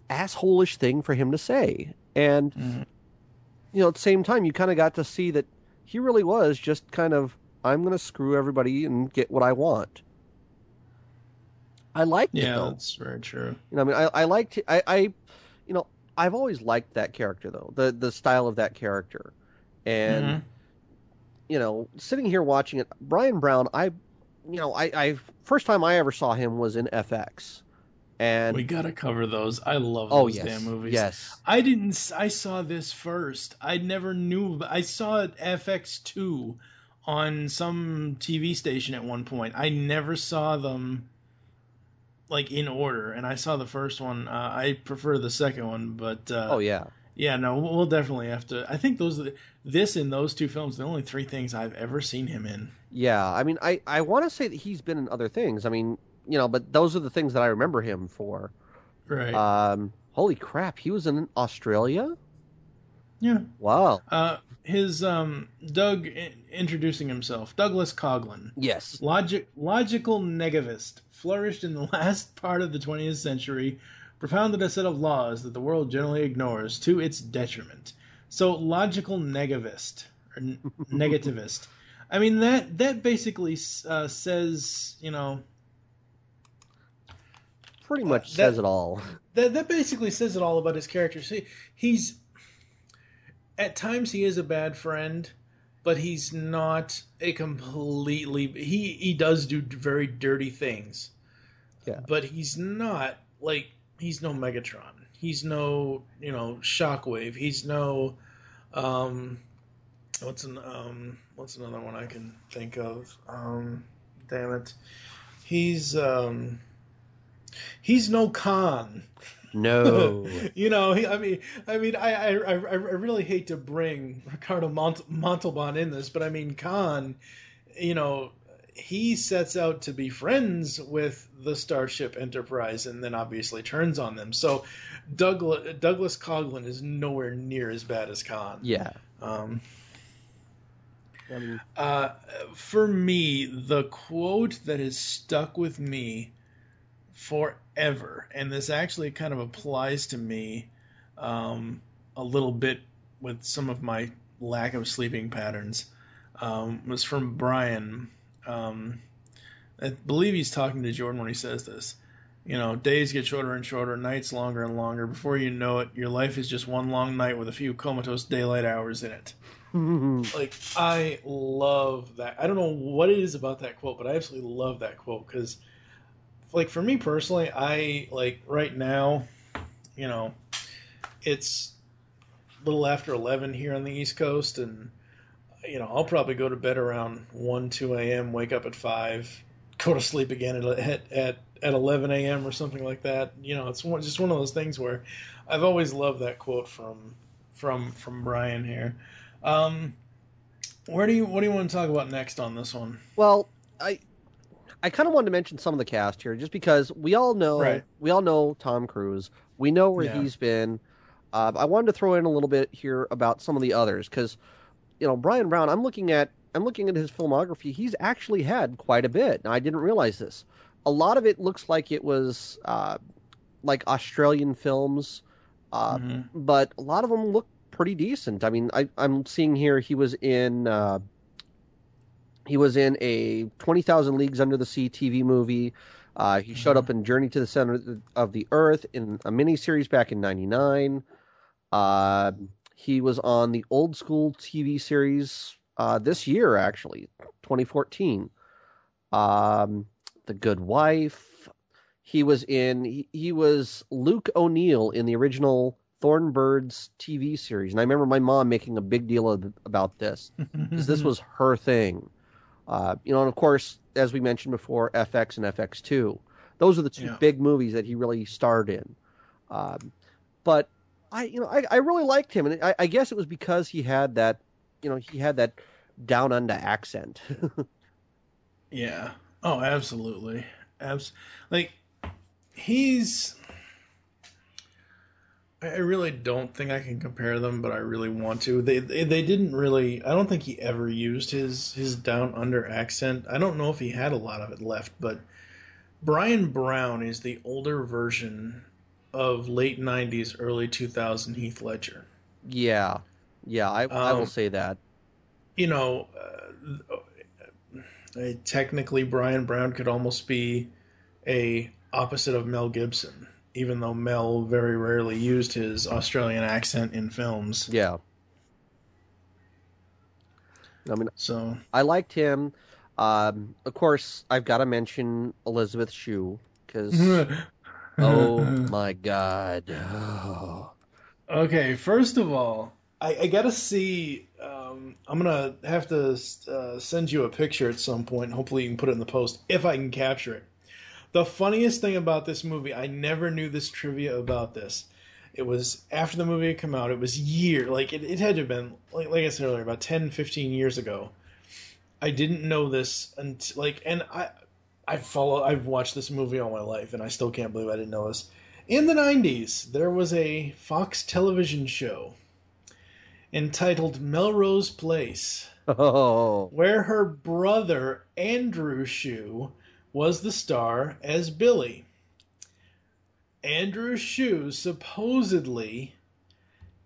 assholish thing for him to say. And Mhm. you know, at the same time, you kind of got to see that he really was just kind of, I'm going to screw everybody and get what I want. I liked it Yeah, that's very true. You know, I mean, I, I liked, I, I, you know, I've always liked that character though, the the style of that character, and Mhm. you know, sitting here watching it, Bryan Brown, I, you know, I, I first time I ever saw him was in FX, and we gotta cover those. I love oh those yes, damn movies. yes, I didn't. I saw this first. I never knew. I saw it FX two on some TV station at one point. I never saw them like in order, and I saw the first one. Uh, I prefer the second one, but uh, oh yeah, yeah, no, we'll definitely have to. I think those the, this and those two films the only three things I've ever seen him in. Yeah, I mean, I, I want to say that he's been in other things. I mean, you know, but those are the things that I remember him for. Right. Um, holy crap, he was in Australia. yeah. Wow. Uh, his um, Doug i- introducing himself, Douglas Coughlin. Yes. Logic, logical negativist flourished in the last part of the 20th century, propounded a set of laws that the world generally ignores to its detriment. So, logical negativist or n- negativist. I mean that that basically uh, says you know Pretty much that- says it all. that that basically says it all about his character. See, he's at times he is a bad friend, but he's not a completely. He he does do very dirty things. Yeah. But he's not like he's no Megatron. He's no you know Shockwave. He's no um what's an um what's another one I can think of? Um damn it. He's um he's no Khan. No. you know, he, I mean, I mean, I, I, I I really hate to bring Ricardo Mont- Montalban in this, but I mean, Khan, you know, he sets out to be friends with the Starship Enterprise, and then obviously turns on them. So, Douglas Douglas Coughlin is nowhere near as bad as Khan. yeah. Um, uh, for me, the quote that has stuck with me forever, and this actually kind of applies to me um, a little bit with some of my lack of sleeping patterns, um, was from Brian. Um, I believe he's talking to Jordan when he says this. You know, days get shorter and shorter, nights longer and longer. Before you know it, your life is just one long night with a few comatose daylight hours in it. like I love that. I don't know what it is about that quote, but I absolutely love that quote because, like for me personally, I like right now, you know, it's a little after eleven here on the East Coast, and you know I'll probably go to bed around one, two a.m., wake up at five, go to sleep again at at at, at eleven a.m. or something like that. You know, it's one, just one of those things where I've always loved that quote from from from Brian here. Um, where do you what do you want to talk about next on this one? Well, I I kind of wanted to mention some of the cast here, just because we all know Right. we all know Tom Cruise. We know where Yeah. he's been. Uh, I wanted to throw in a little bit here about some of the others because, you know, Bryan Brown. I'm looking at I'm looking at his filmography. He's actually had quite a bit. and I didn't realize this. A lot of it looks like it was uh, like Australian films, uh, Mhm. but a lot of them look pretty decent. I mean, I, I'm seeing here he was in uh, he was in a Twenty Thousand Leagues Under the Sea TV movie. Uh, he showed up in Journey to the Center of the Earth in a miniseries back in '99. Uh, he was on the old school TV series uh, this year, actually, 2014. Um, the Good Wife. He was in. He, he was Luke O'Neill in the original Thornbirds TV series, and I remember my mom making a big deal of, about this because this was her thing. Uh, you know, and of course, as we mentioned before, FX and FX2. Those are the two Yeah. big movies that he really starred in. Um, but I, you know, I, I really liked him, and I, I guess it was because he had that, you know, he had that down under accent. Yeah. Oh, absolutely. Abs- like he's I really don't think I can compare them, but I really want to. They, they they didn't really I don't think he ever used his his down under accent. I don't know if he had a lot of it left, but Bryan Brown is the older version of late 90s early 2000 Heath Ledger. yeah, yeah, I, I will Um, say that. you know, uh, uh, technically Bryan Brown could almost be a opposite of Mel Gibson, even though Mel very rarely used his Australian accent in films. Yeah. I mean, So I liked him. Um, of course, I've got to mention Elisabeth Shue because oh my god, Okay, first of all, I, I gotta see. Um, I'm gonna have to uh, send you a picture at some point. Hopefully, you can put it in the post if I can capture it. The funniest thing about this movie, I never knew this trivia about this. It was after the movie had come out. It was year, like it, it had to have been, like, like I said earlier, about 10, 15 years ago. I didn't know this until like, and I, I follow. I've watched this movie all my life, and I still can't believe I didn't know this. In the 90s, there was a Fox television show entitled Melrose Place, oh, where her brother, Andrew Shue, was the star as Billy. Andrew Shue supposedly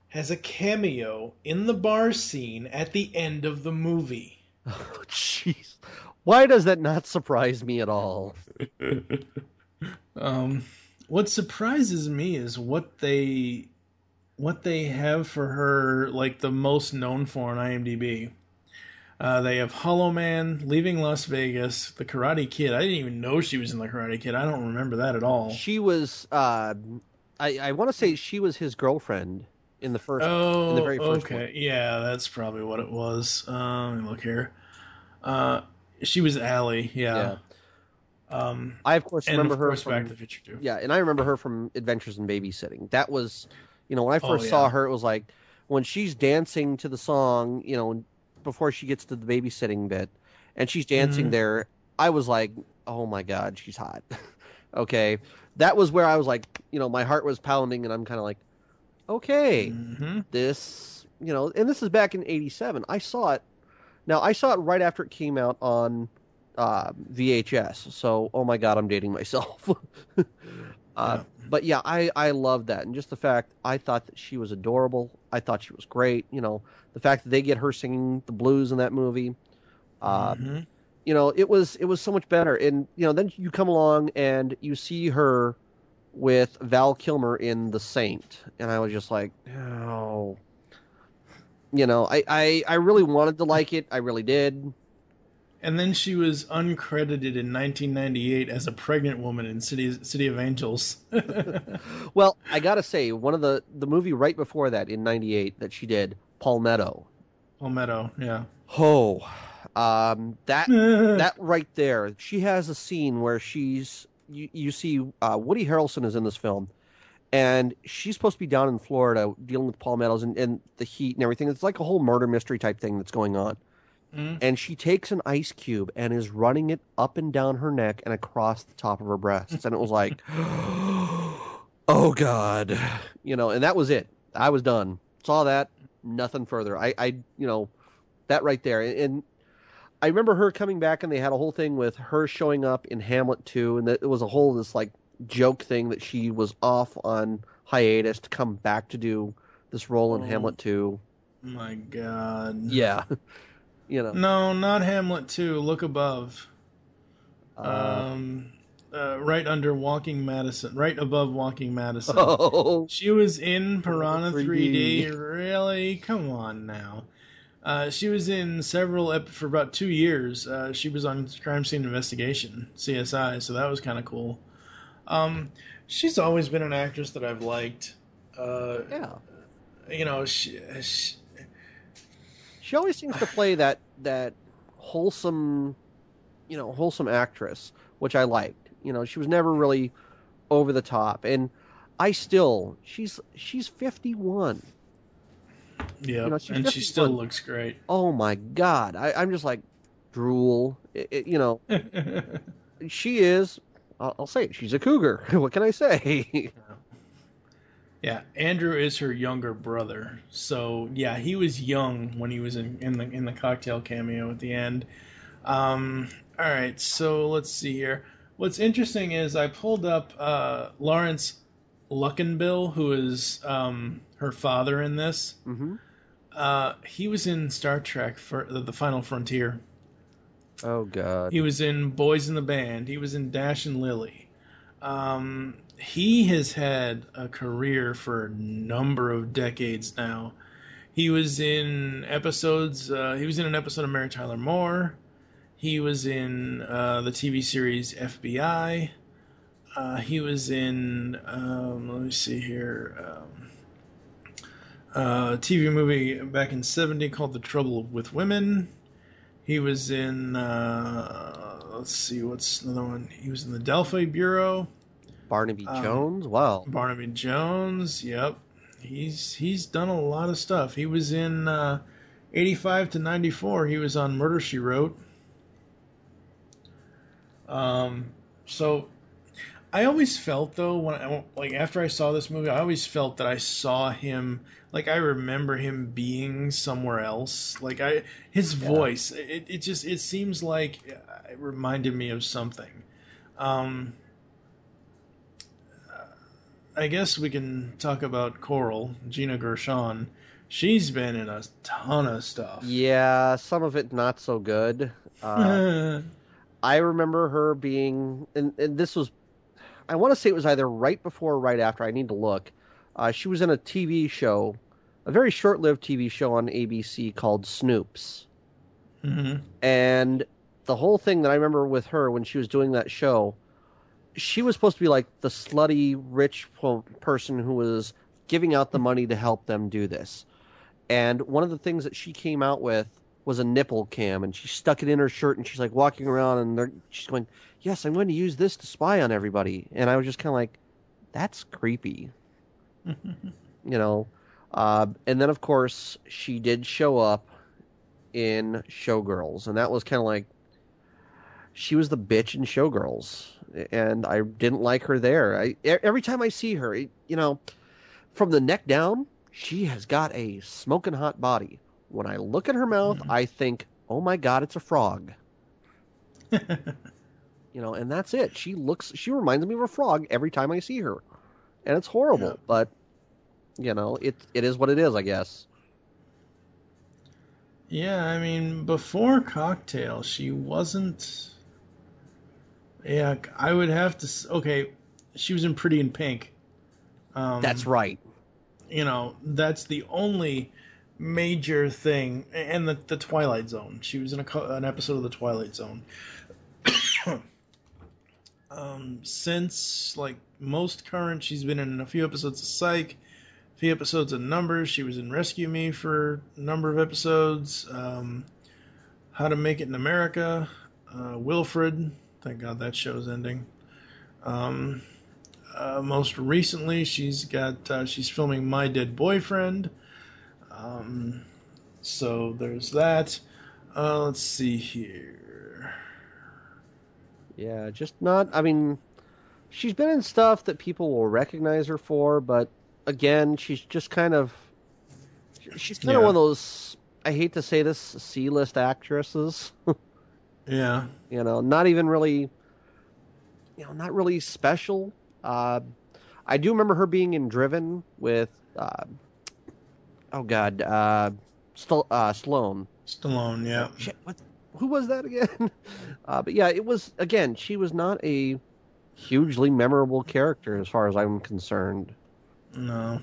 has a cameo in the bar scene at the end of the movie. Oh, jeez, why does that not surprise me at all? Um, what surprises me is what they what they have for her like the most known for on IMDb. Uh, they have Hollow Man, Leaving Las Vegas, The Karate Kid. I didn't even know she was in The Karate Kid. I don't remember that at all. She was, uh, I, I want to say she was his girlfriend in the first. Oh, in the very first okay. one. Yeah, that's probably what it was. Let me look here. Uh, she was Allie. Yeah. Um, I of course remember of her course from, Back to the Future too. Yeah, and I remember her from Adventures in Babysitting. That was, you know, when I Oh, first yeah. saw her, it was like when she's dancing to the song, you know, before she gets to the babysitting bit, and she's dancing Mhm. there. I was like, oh my god, she's hot. okay, that was where I was like, you know, my heart was pounding, and I'm kind of like, okay, hmm this, you know, and this is back in '87. I saw it. Now I saw it right after it came out on uh, VHS. So, oh my god, I'm dating myself. uh, Yeah. But yeah, I I love that, and just the fact I thought that she was adorable. I thought she was great. You know, the fact that they get her singing the blues in that movie. Uh, Mhm. you know, it was it was so much better. And you know, then you come along and you see her with Val Kilmer in The Saint, and I was just like, oh. You know, I, I, I really wanted to like it. I really did. And then she was uncredited in 1998 as a pregnant woman in City City of Angels. Well, I gotta say, one of the the movie right before that in '98 that she did, Palmetto. Palmetto, yeah. Oh, um, that that right there. She has a scene where she's you, you see uh, Woody Harrelson is in this film, and she's supposed to be down in Florida dealing with palmettos and, and the heat and everything. It's like a whole murder mystery type thing that's going on. Mhm. And she takes an ice cube and is running it up and down her neck and across the top of her breasts, and it was like, oh god, you know. And that was it. I was done. Saw that. Nothing further. I, I, you know, that right there. And I remember her coming back, and they had a whole thing with her showing up in Hamlet 2, and that it was a whole this like joke thing that she was off on hiatus to come back to do this role in Oh. Hamlet 2. My God. Yeah, you know. No, not Hamlet 2. Look above. Uh, Um, uh, right under Waking Madison. Right above Waking Madison. oh, She was in Piranha 3D. 3D. Really? Come on now. Uh, she was in several ep- for about two years. Uh, she was on Crime Scene Investigation (CSI), so that was kind of cool. Um, she's always been an actress that I've liked. Uh, yeah. you know, she, she, She always seems to play that that wholesome, you know, wholesome actress, which I liked. You know, she was never really over the top, and I still she's she's fifty one. yeah, know, she's and she still looks great. Oh my god, I, I'm just like drool. It, it- you know, she is. I'll, I'll say it. She's a cougar. what can I say? Yeah, Andrew is her younger brother. So yeah, he was young when he was in, in the in the cocktail cameo at the end. Um, all right, so let's see here. What's interesting is I pulled up uh, Laurence Luckinbill, who is um, her father in this. Mm-hmm. Uh, he was in Star Trek for the Final Frontier. Oh god. He was in Boys in the Band. He was in Dash and Lily. Um, he has had a career for a number of decades now. He was in episodes. Uh, he was in an episode of Mary Tyler Moore. He was in uh, the TV series FBI. Uh, he was in. Um, let me see here. Um, uh, TV movie back in '70 called The Trouble with Women. He was in. Let's see, what's another one? He was in the Delphi Bureau. Barnaby um, Jones. Wow. Barnaby Jones. Yep, he's he's done a lot of stuff. He was in uh, '85 to '94. He was on Murder She Wrote. Um, so I always felt though when I like after I saw this movie, I always felt that I saw him like I remember him being somewhere else. Like I his voice, it it just it seems like it reminded me of something. Um, I guess we can talk about Coral, Gina Gershon. She's been in a ton of stuff. Yeah, some of it not so good. Uh, I remember her being, and, and this was, I want to say it was either right before or right after. I need to look. Uh, she was in a TV show, a very short-lived TV show on ABC called Snoops, hmm and the whole thing that I remember with her when she was doing that show, she was supposed to be like the slutty rich person who was giving out the money to help them do this. And one of the things that she came out with was a nipple cam, and she stuck it in her shirt, and she's like walking around, and they're, she's going, "Yes, I'm going to use this to spy on everybody." And I was just kind of like, "That's creepy," you know. Uh, and then, of course, she did show up in Showgirls, and that was kind of like she was the bitch in Showgirls, and I didn't like her there. I every time I see her, you know, from the neck down, she has got a smoking hot body. When I look at her mouth, I think, "Oh my god, it's a frog." you know, and that's it. She looks, she reminds me of a frog every time I see her, and it's horrible. Yeah. But you know, it it is what it is, I guess. Yeah, I mean, before Cocktail, she wasn't. Yeah, I would have to. Okay, she was in Pretty in Pink. Um, That's right. you know that's the only major thing and the, the twilight zone. She was in a, an episode of the twilight zone. Um, since like most current she's been in a few episodes of psych a few episodes of numbers. She was in rescue me for a number of episodes. Um, how to make it in america uh, wilfred thank god that show's ending. Um, uh, most recently, she's got uh, she's filming My Dead Boyfriend. Um, so there's that. Uh, let's see here. Yeah, just not. I mean, she's been in stuff that people will recognize her for, but again, she's just kind of. She's kind of one of those. I hate to say this, C-list actresses. Yeah, you know, not even really. You know, not really special. Uh, I do remember her being in Driven with. Uh, oh God, uh, St- uh, Sloane. Stallone. Yeah, Shit, what? Who was that again? Uh, but yeah, it was again. She was not a hugely memorable character as far as I'm concerned. no.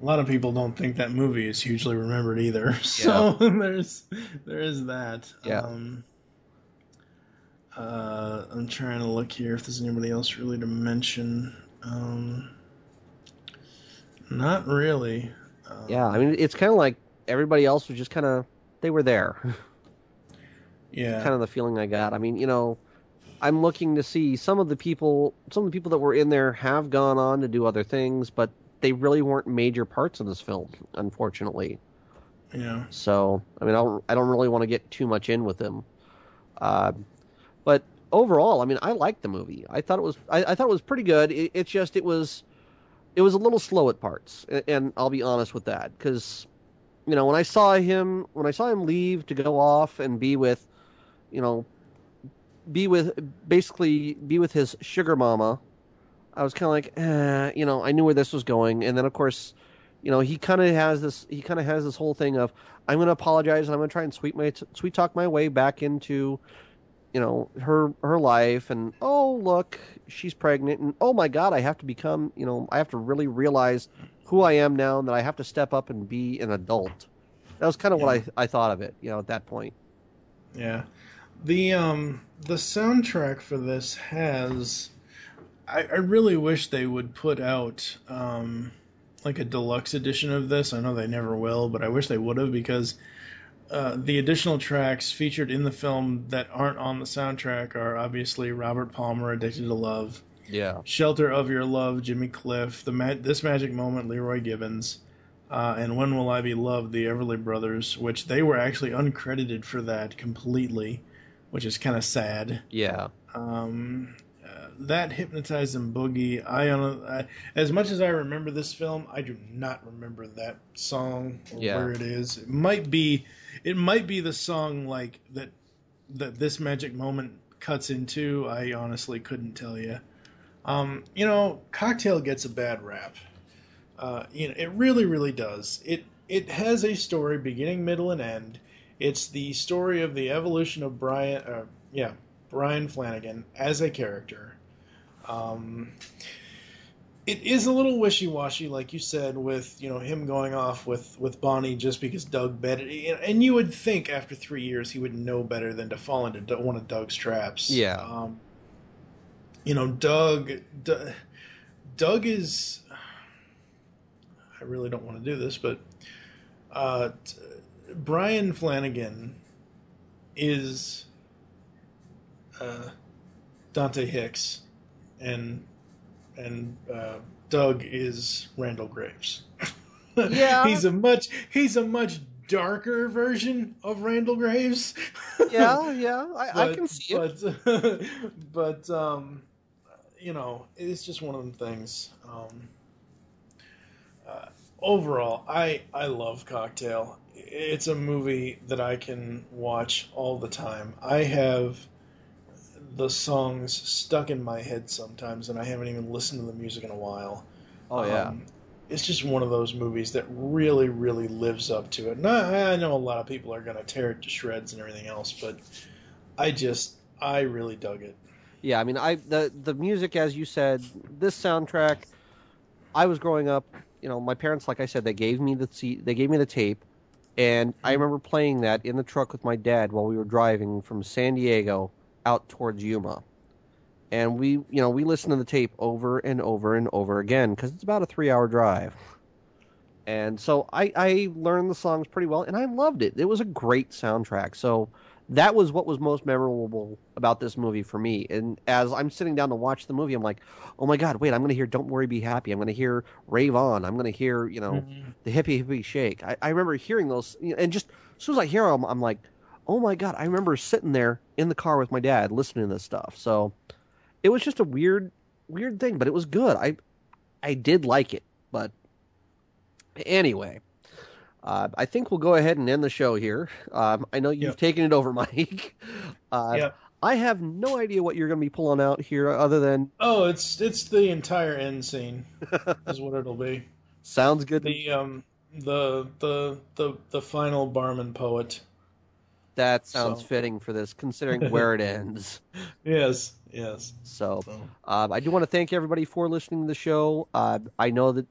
A lot of people don't think that movie is hugely remembered either. So there's there is that. Yeah. Um, uh, I'm trying to look here if there's anybody else really to mention. Um, not really. Um, Yeah, I mean, it's kind of like everybody else was just kind of they were there. Yeah. kind of the feeling I got. I mean, you know, I'm looking to see some of the people, some of the people that were in there have gone on to do other things, but they really weren't major parts of this film, unfortunately. Yeah. So, I mean, I don't, I don't really want to get too much in with them. Uh, but overall, I mean, I liked the movie. I thought it was, I, I thought it was pretty good. It, it's just, it was, it was a little slow at parts, and, and I'll be honest with that because, you know, when I saw him, when I saw him leave to go off and be with, you know, be with basically be with his sugar mama, I was kind of like, eh, you know, I knew where this was going, and then of course you know, he kind of has this. He kind of has this whole thing of, I'm going to apologize and I'm going to try and sweet my sweet talk my way back into, you know, her her life. And oh look, she's pregnant. And oh my God, I have to become. You know, I have to really realize who I am now, and that I have to step up and be an adult. That was kind of what I I thought of it. You know, at that point. Yeah. The um the soundtrack for this has I, I really wish they would put out um like a deluxe edition of this. I know they never will, but I wish they would have because uh, the additional tracks featured in the film that aren't on the soundtrack are obviously Robert Palmer, "Addicted to Love," Yeah. "Shelter of Your Love," Jimmy Cliff, "The Ma- This Magic Moment," Leroy Gibbons, uh, and "When Will I Be Loved," the Everly Brothers, which they were actually uncredited for that completely, which is kind of sad. Yeah. Um, uh, that hypnotized and boogie. I, I as much as I remember this film, I do not remember that song or Yeah. where it is. It might be, it might be the song like that that this magic moment cuts into. I honestly couldn't tell you. Um, you know, cocktail gets a bad rap. Uh, you know, it really, really does. It it has a story beginning, middle, and end. It's the story of the evolution of Brian. Uh, yeah, Brian Flanagan as a character. Um, it is a little wishy-washy, like you said, with you know him going off with with Bonnie just because Doug bet it, and you would think after three years he would know better than to fall into one of Doug's traps. Yeah. Um, you know, Doug. D- Doug is. I really don't want to do this, but uh, t- Brian Flanagan is uh, Dante Hicks, and and uh, Doug is Randall Graves. Yeah. he's a much he's a much darker version of Randall Graves. Yeah. Yeah. I, I can see it. but, but um, you know, it's just one of them things. Um, uh, overall, I I love Cocktail. It's a movie that I can watch all the time. I have the songs stuck in my head sometimes, and I haven't even listened to the music in a while. Oh yeah. Um, it's just one of those movies that really, really lives up to it. And I, I know a lot of people are going to tear it to shreds and everything else, but I just, I really dug it. Yeah, I mean, I the the music, as you said, this soundtrack. I was growing up, you know, my parents, like I said, they gave me the they gave me the tape, and I remember playing that in the truck with my dad while we were driving from San Diego out towards Yuma, and we, you know, we listened to the tape over and over and over again because it's about a three-hour drive, and so I I learned the songs pretty well, and I loved it. It was a great soundtrack. So that was what was most memorable about this movie for me. And as I'm sitting down to watch the movie, I'm like, oh my god, wait, I'm going to hear "Don't Worry, Be Happy." I'm going to hear "Rave On." I'm going to hear, you know, Mm-hmm. the hippie hippie shake. I, I remember hearing those, you know, and just as soon as I hear them, I'm like, oh my god, I remember sitting there in the car with my dad listening to this stuff. So it was just a weird, weird thing, but it was good. I, I did like it, but anyway. Uh, I think we'll go ahead and end the show here. Um, I know you've Yep. taken it over, Mike. Uh, Yep. I have no idea what you're going to be pulling out here, other than Oh, it's it's the entire end scene is what it'll be. sounds good. The um the the the the final barman poet. That sounds so- fitting for this, considering where it ends. Yes, yes. So, So um, I do want to thank everybody for listening to the show. Uh, I know that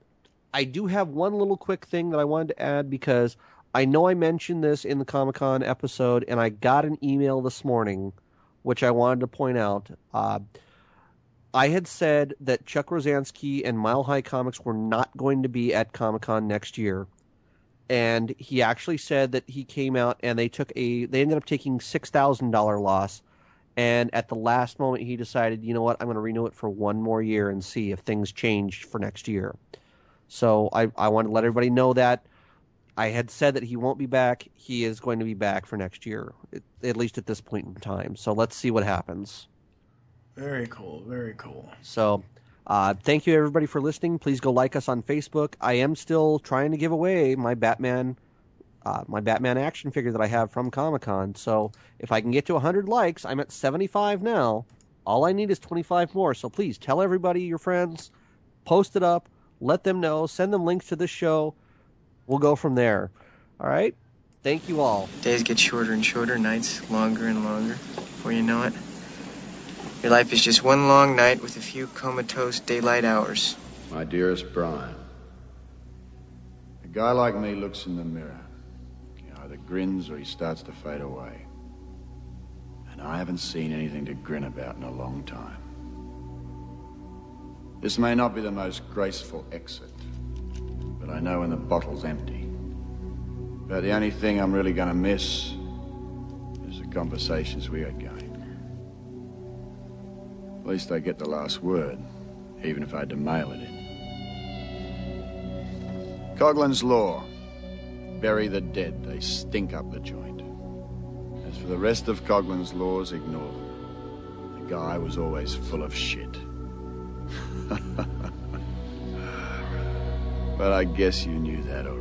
I do have one little quick thing that I wanted to add because I know I mentioned this in the Comic Con episode, and I got an email this morning, which I wanted to point out. Uh, I had said that Chuck Rozanski and Mile High Comics were not going to be at Comic Con next year. And he actually said that he came out and they took a they ended up taking six thousand dollar loss and at the last moment he decided, you know what, I'm going to renew it for one more year and see if things change for next year. So I I want to let everybody know that I had said that he won't be back. He is going to be back for next year, at, at least at this point in time. So let's see what happens. very cool, very cool. So, uh, thank you everybody for listening. Please go like us on Facebook. I am still trying to give away my Batman, uh, my Batman action figure that I have from Comic Con. So, if I can get to 100 likes, I'm at 75 now. All I need is 25 more. So please tell everybody, your friends, post it up, let them know, send them links to this show. We'll go from there. All right. Thank you all. Days get shorter and shorter, nights longer and longer. Before you know it, your life is just one long night with a few comatose daylight hours. My dearest Brian, a guy like me looks in the mirror. He either grins or he starts to fade away. And I haven't seen anything to grin about in a long time. This may not be the most graceful exit, but I know when the bottle's empty. But the only thing I'm really gonna miss is the conversations we had going. At least I get the last word, even if I had to mail it in. Coughlin's Law. Bury the dead, they stink up the joint. As for the rest of Coughlin's laws, ignore them. The guy was always full of shit. but I guess you knew that already.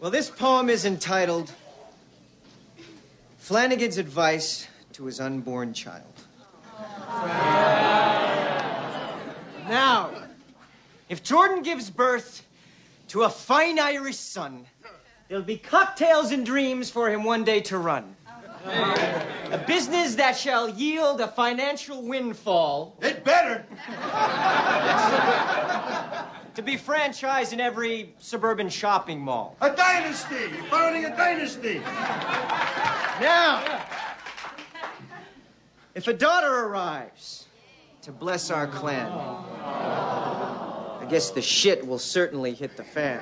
Well, this poem is entitled Flanagan's Advice to His Unborn Child. Now, if Jordan gives birth to a fine Irish son, there'll be cocktails and dreams for him one day to run. A business that shall yield a financial windfall. It better. To be franchised in every suburban shopping mall. A dynasty. You're founding a dynasty. Now, if a daughter arrives to bless our clan, I guess the shit will certainly hit the fan.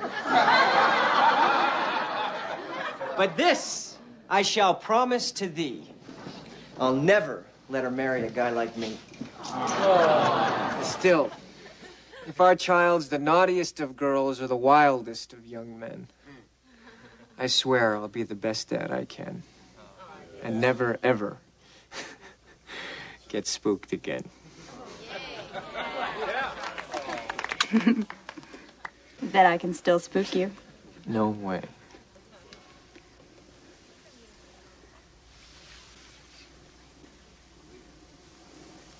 But this I shall promise to thee. I'll never let her marry a guy like me. Still, if our child's the naughtiest of girls or the wildest of young men, I swear I'll be the best dad I can. And never, ever get spooked again. Bet I can still spook you. No way.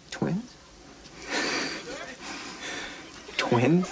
Twins? When.